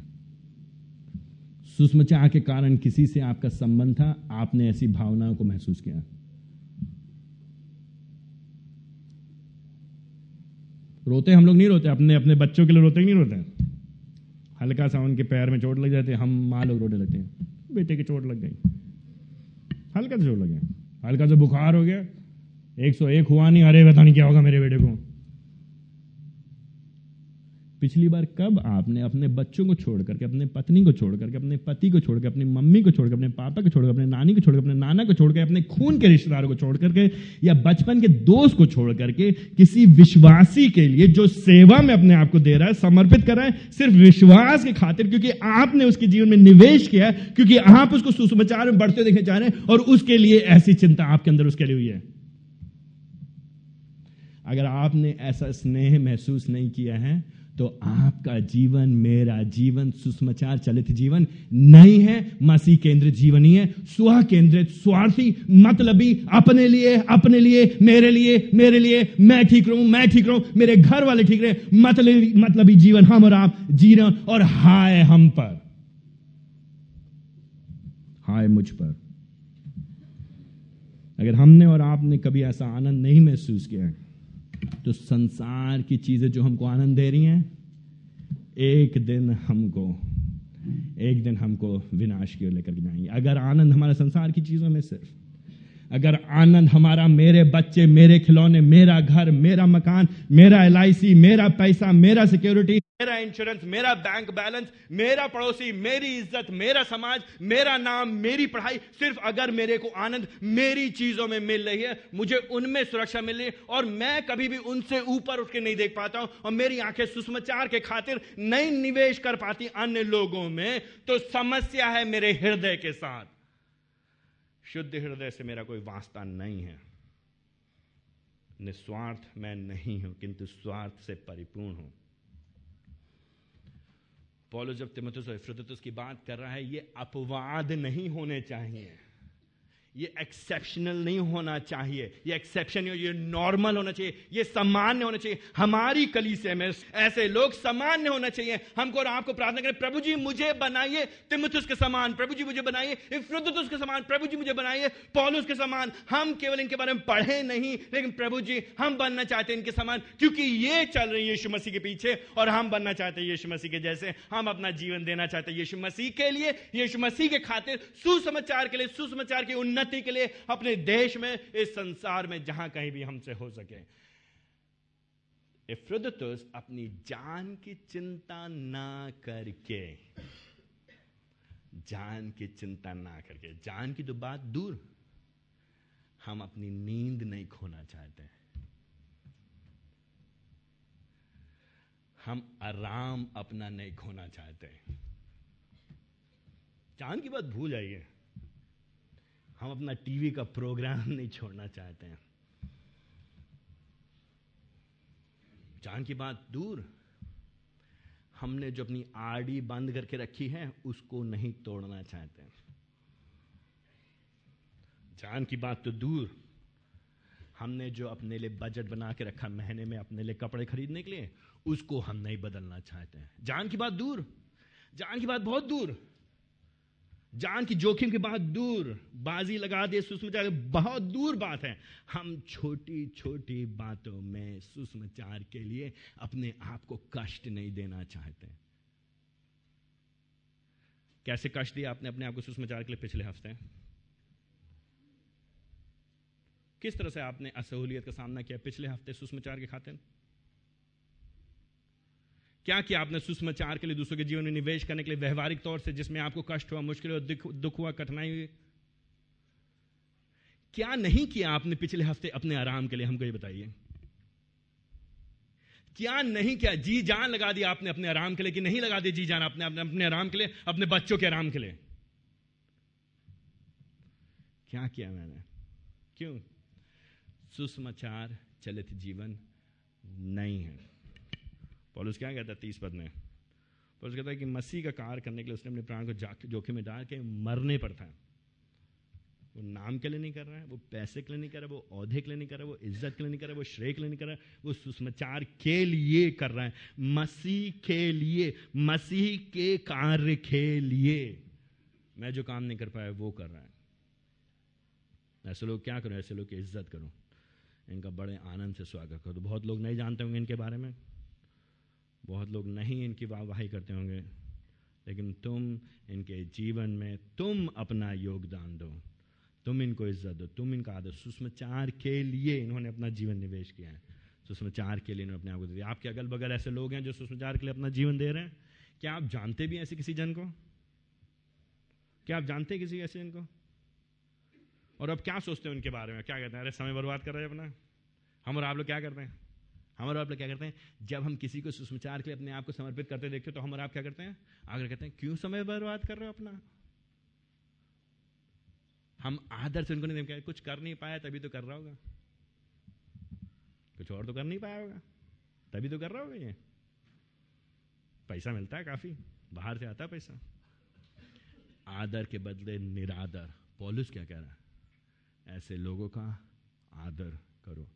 सुषमाचार के कारण किसी से आपका संबंध था, आपने ऐसी भावनाओं को महसूस किया? रोते हम लोग नहीं रोते, अपने अपने बच्चों के लिए रोते नहीं रोते? हल्का सा उनके पैर में चोट लग जाते हम माँ लोग रोने लगते हैं। बेटे की चोट लग गई। हल्का से चोट लग गया। हल्का से बुखार हो गया। एक सौ एक हुआ नहीं, अरे बता नहीं क्या होगा मेरे बेटे को। पिछली बार कब आपने अपने बच्चों को छोड़ करके अपने पत्नी को छोड़ करके अपने पति को छोड़ अपनी मम्मी को छोड़ अपने पापा को छोड़ अपने नानी को छोड़ अपने नाना को छोड़ अपने खून के रिश्तेदारों को छोड़ करके या बचपन के दोस्त को छोड़ करके किसी विश्वासी के लिए जो सेवा में अपने आप को दे रहा है, समर्पित कर रहा है, सिर्फ़ विश्वास के खातिर क्योंकि आपने उसके जीवन में निवेश किया है, क्योंकि आप उसको सुसमाचार में बढ़ते देखने चाह रहे हैं और उसके लिए ऐसी चिंता आपके अंदर उसके लिए हुई है। अगर आपने ऐसा स्नेह महसूस नहीं किया है तो आपका जीवन मेरा जीवन, सुषमाचार चलित जीवन नहीं है। मसीह केंद्रित जीवन ही है स्व केंद्रित स्वार्थी, मतलबी अपने लिए अपने लिए, मेरे लिए मेरे लिए, मैं ठीक रहूँ, मैं ठीक रहूँ, मेरे घर वाले ठीक रहे। मतलबी मतलबी जीवन हम और आप जी रहे और हाय हम पर। हाय मुझ पर। अगर हमने और आपने कभी ऐसा आनंद नहीं महसूस किया तो संसार की चीज़ें जो हमको आनंद दे रही हैं, एक दिन हमको, एक दिन हमको विनाश की ओर लेकर जाएँगे। अगर आनंद हमारा संसार की चीज़ों में सिर्फ़, अगर आनंद हमारा मेरे बच्चे, मेरे खिलौने, मेरा घर, मेरा मकान, मेरा एलआईसी मेरा पैसा, मेरा सिक्योरिटी मेरा इंश्योरेंस मेरा बैंक बैलेंस मेरा पड़ोसी, मेरी इज़्ज़त, मेरा समाज, मेरा नाम, मेरी पढ़ाई, सिर्फ़ अगर मेरे को आनंद मेरी चीज़ों में मिल रही है, मुझे उनमें सुरक्षा मिल रही है, और मैं कभी भी उनसे ऊपर उठ के नहीं देख पाता हूँ, और मेरी आँखें सुषमाचार के खातिर नहीं निवेश कर पाती अन्य लोगों में तो समस्या है मेरे हृदय के साथ। शुद्ध हृदय से मेरा कोई वास्ता नहीं है। निस्वार्थ मैं नहीं हूँ, किंतु स्वार्थ से परिपूर्ण हूँ। पॉलो जब तिमतुस और की बात कर रहा है ये अपवाद नहीं होने चाहिए। ये एक्सेप्शनल नहीं होना चाहिए। ये एक्सेप्शन ये नॉर्मल होना चाहिए। ये सामान्य होना चाहिए। हमारी कलीसे में ऐसे लोग सामान्य होना चाहिए। हमको और आपको प्रार्थना करें, प्रभु जी, मुझे बनाइए। तिमुथुस के समान, प्रभु जी, मुझे बनाइए। इफ्रुदुस के समान, प्रभु जी, मुझे बनाइए। पॉलुस के समान, हम केवल इनके बारे में पढ़े नहीं, लेकिन प्रभु जी, हम बनना चाहते हैं इनके समान, क्योंकि ये चल रही है यीशु मसीह के पीछे, और हम बनना चाहते हैं यीशु मसीह के जैसे। हम अपना जीवन देना चाहते हैं यीशु मसीह के लिए, यीशु मसीह के खातिर, सुसमाचार के लिए, सुसमाचार की उन्नति उन्नति के लिए अपने देश में, इस संसार में जहाँ कहीं भी हमसे हो सके। इफ्रुदतुस अपनी जान की चिंता ना करके, जान की चिंता ना करके, जान की तो बात दूर, हम अपनी नींद नहीं खोना चाहते। हम आराम अपना नहीं खोना चाहते। जान की बात भूल जाइए। हम अपना टीवी का प्रोग्राम नहीं छोड़ना चाहते हैं। जान की बात दूर। हमने जो अपनी आरडी बंद करके रखी है, उसको नहीं तोड़ना चाहते हैं। जान की बात तो दूर। हमने जो अपने लिए बजट बना के रखा महीने में अपने लिए कपड़े खरीदने के लिए, उसको हम नहीं बदलना चाहते हैं। जान की बात दूर। जान की बात बहुत दूर। जान की जोखिम के बाद दूर, बाजी लगा दे सुषमाचार बहुत दूर बात है। हम छोटी छोटी बातों में सुषमाचार के लिए अपने आप को कष्ट नहीं देना चाहते। कैसे कष्ट दिया आपने अपने आप को सुषमाचार के लिए पिछले हफ़्ते? किस तरह से आपने असहूलियत का सामना किया पिछले हफ़्ते सुषमाचार के खाते क्या किया आपने सुषमाचार के लिए दूसरों के जीवन में निवेश करने के लिए व्यवहारिक तौर से जिसमें आपको कष्ट हुआ, मुश्किल हुआ, दुख हुआ, कठिनाई हुई? क्या नहीं किया आपने पिछले हफ़्ते अपने आराम के लिए? हमको ये बताइए। क्या नहीं किया? जी जान लगा दी आपने अपने आराम के लिए कि नहीं लगा दी जी जान आपने अपने अपने आराम के लिए, अपने बच्चों के आराम के लिए? क्या किया मैंने? क्यों? सुषमाचार चलित जीवन नहीं है। पॉलिस क्या कहता है तीस पद में? पॉलिस कहता है कि मसीह का कार्य करने के लिए उसने अपने प्राण को जोखिम में डाल के मरने पड़ता है वो नाम के लिए नहीं कर रहा है, वो पैसे के लिए नहीं कर रहा है, वो औहदे के लिए नहीं कर रहा है, वो इज़्ज़त के लिए नहीं कर रहा है, वो श्रेय के लिए नहीं कर रहा है, वो सुषमाचार के लिए कर रहा है। मसीह के लिए, मसीह के कार्य के लिए मैं जो काम नहीं कर पाया वो कर रहा है। ऐसे लोग क्या करो? ऐसे लोग की इज़्ज़त करो? इनका बड़े आनंद से स्वागत करो। तो बहुत लोग नहीं जानते होंगे इनके बारे में। बहुत लोग नहीं इनकी वाहवाही करते होंगे, लेकिन तुम इनके जीवन में, तुम अपना योगदान दो। तुम इनको इज़्ज़त दो। तुम इनका आदर, सुषमाचार के लिए इन्होंने अपना जीवन निवेश किया है। सुषमाचार के लिए इन्होंने अपने आप को दिया। आपके अगल बगल ऐसे लोग हैं जो सुषमाचार के लिए अपना जीवन दे रहे हैं। क्या आप जानते भी ऐसे किसी जन को? क्या आप जानते किसी ऐसे जन को? और अब क्या सोचते हैं उनके बारे में? क्या कहते हैं? अरे, समय बर्बाद कर रहे हैं अपना। हम और आप लोग क्या करते हैं? हम और आप लोग क्या करते हैं? जब हम किसी को सुषमाचार के लिए अपने आप को समर्पित करते देखते तो हम और आप क्या करते हैं? आगे कहते हैं, क्यों समय बर्बाद कर रहे हो अपना? हम आदर से उनको नहीं देते कुछ कर नहीं पाया, तभी तो कर रहा होगा। कुछ और तो कर नहीं पाया होगा, तभी तो कर रहा होगा ये। पैसा मिलता है काफ़ी, बाहर से आता है पैसा। आदर के बदले निरादर। पॉलिस क्या कह रहा है? ऐसे लोगों का आदर करो।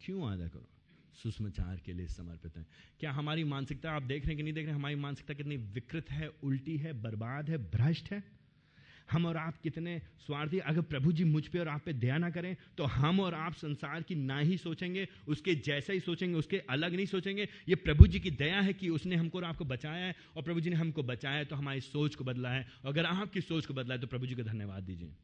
क्यों आदर करो? सुषमाचार के लिए समर्पित हैं। क्या हमारी मानसिकता, आप देख रहे हैं कि नहीं देख रहे हैं, हमारी मानसिकता कितनी विकृत है, उल्टी है, बर्बाद है, भ्रष्ट है? हम और आप कितने स्वार्थी, अगर प्रभु जी मुझ पे और आप पे दया ना करें तो हम और आप संसार की ना ही सोचेंगे, उसके जैसा ही सोचेंगे, उसके अलग नहीं सोचेंगे। ये प्रभु जी की दया है कि उसने हमको और आपको बचाया है, और प्रभु जी ने हमको बचाया है तो हमारी सोच को बदला है। अगर आपकी सोच को बदला है तो प्रभु जी को धन्यवाद दीजिए।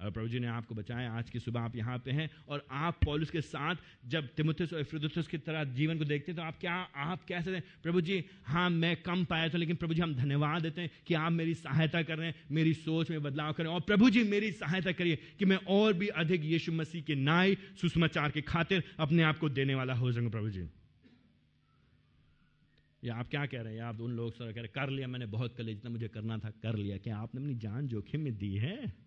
प्रभु जी ने आपको बचाया। आज की सुबह आप यहाँ पे हैं और आप पॉलिस के साथ जब तिमुथस और फ्रुदुस की तरह जीवन को देखते हैं तो आप क्या, आप कैसे हैं? प्रभु जी हाँ मैं कम पाया था, लेकिन प्रभु जी, हम धन्यवाद देते हैं कि आप मेरी सहायता कर रहे हैं, मेरी सोच में बदलाव करें और प्रभु जी, मेरी सहायता करिए कि मैं और भी अधिक यीशु मसीह के नाई सुषमाचार के खातिर अपने आप को देने वाला हो जाऊँगा प्रभु जी। या आप क्या कह रहे हैं? आप उन लोग कह रहे कर लिया मैंने, बहुत कर लिया, जितना मुझे करना था, कर लिया। क्या आपने अपनी जान जोखिम में दी है?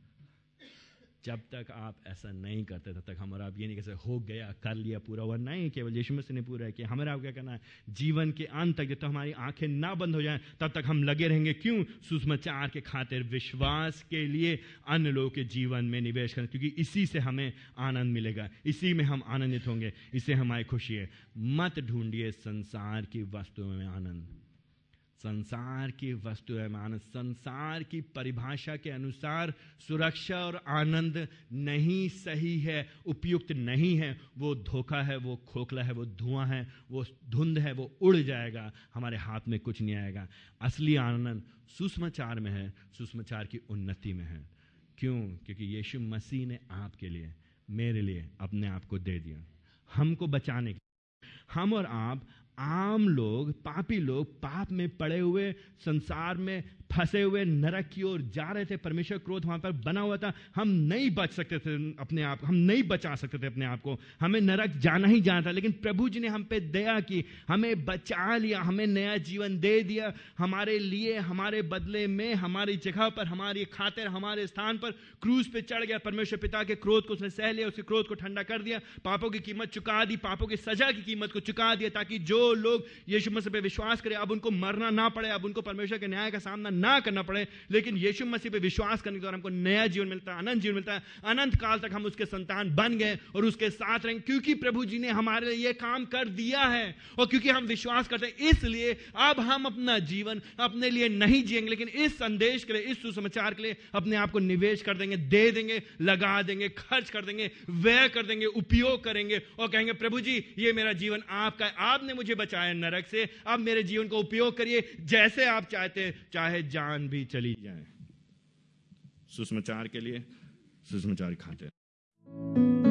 जब तक आप ऐसा नहीं करते, तब तक हमारा आप ये नहीं कैसे हो गया, कर लिया पूरा हुआ नहीं केवल यीशु मसीह ने पूरा किया। हमारा आप क्या करना है? जीवन के अंत तक जब तक हमारी आँखें ना बंद हो जाएँ, तब तक हम लगे रहेंगे। क्यों? सुषमाचार के खातिर विश्वास के लिए अन्य लोगों के जीवन में निवेश करें क्योंकि इसी से हमें आनंद मिलेगा। इसी में हम आनंदित होंगे इससे हमारी खुशी है। मत ढूंढिए संसार की वस्तुओं में आनंद। संसार की वस्तु है मानस। संसार की परिभाषा के अनुसार सुरक्षा और आनंद नहीं सही है, उपयुक्त नहीं है। वो धोखा है, वो खोखला है, वो धुआँ है, वो धुंध है, वो उड़ जाएगा, हमारे हाथ में कुछ नहीं आएगा। असली आनंद सुषमाचार में है, सुषमाचार की उन्नति में है। क्यों? क्योंकि यीशु मसीह ने आपके लिए, मेरे लिए अपने आप को दे दिया। हमको बचाने के हम और आप आम लोग पापी लोग पाप में पड़े हुए संसार में फंसे हुए नरक की ओर जा रहे थे, परमेश्वर क्रोध वहाँ पर बना हुआ था। हम नहीं बच सकते थे अपने आप, हम नहीं बचा सकते थे अपने आप को। हमें नरक जाना ही जाना था, लेकिन प्रभु जी ने हम पे दया की, हमें बचा लिया, हमें नया जीवन दे दिया। हमारे लिए, हमारे बदले में, हमारी जगह पर, हमारी खातिर, हमारे स्थान पर क्रूज पे चढ़ गया। परमेश्वर पिता के क्रोध को उसने सह लिया, उसके क्रोध को ठंडा कर दिया। पापों की कीमत चुका दी, पापों की सजा की कीमत को चुका दिया, ताकि जो लोग यीशु मसीह पे विश्वास करें, अब उनको मरना ना पड़े, अब उनको परमेश्वर के न्याय का सामना ना करना पड़े, लेकिन यीशु मसीह पे विश्वास करने के द्वारा हमको नया जीवन मिलता है, अनंत जीवन मिलता है। अनंत काल तक हम उसके संतान बन गए और उसके साथ रहेंगे क्योंकि प्रभु जी ने हमारे लिए ये काम कर दिया है और क्योंकि हम विश्वास करते हैं, इसलिए अब हम अपना जीवन अपने लिए नहीं जिएँगे, लेकिन इस संदेश के लिए, इस सुसमाचार के लिए अपने आप को निवेश कर देंगे, दे देंगे, लगा देंगे, खर्च कर देंगे, व्यय कर देंगे, उपयोग करेंगे और कहेंगे, प्रभु जी, ये मेरा जीवन आपका है, आपने मुझे बचाया नरक से, अब मेरे जीवन को उपयोग करिए जैसे आप चाहते चाहे जान भी चली जाए। सुषमाचार के लिए सुषमाचार खाते हैं।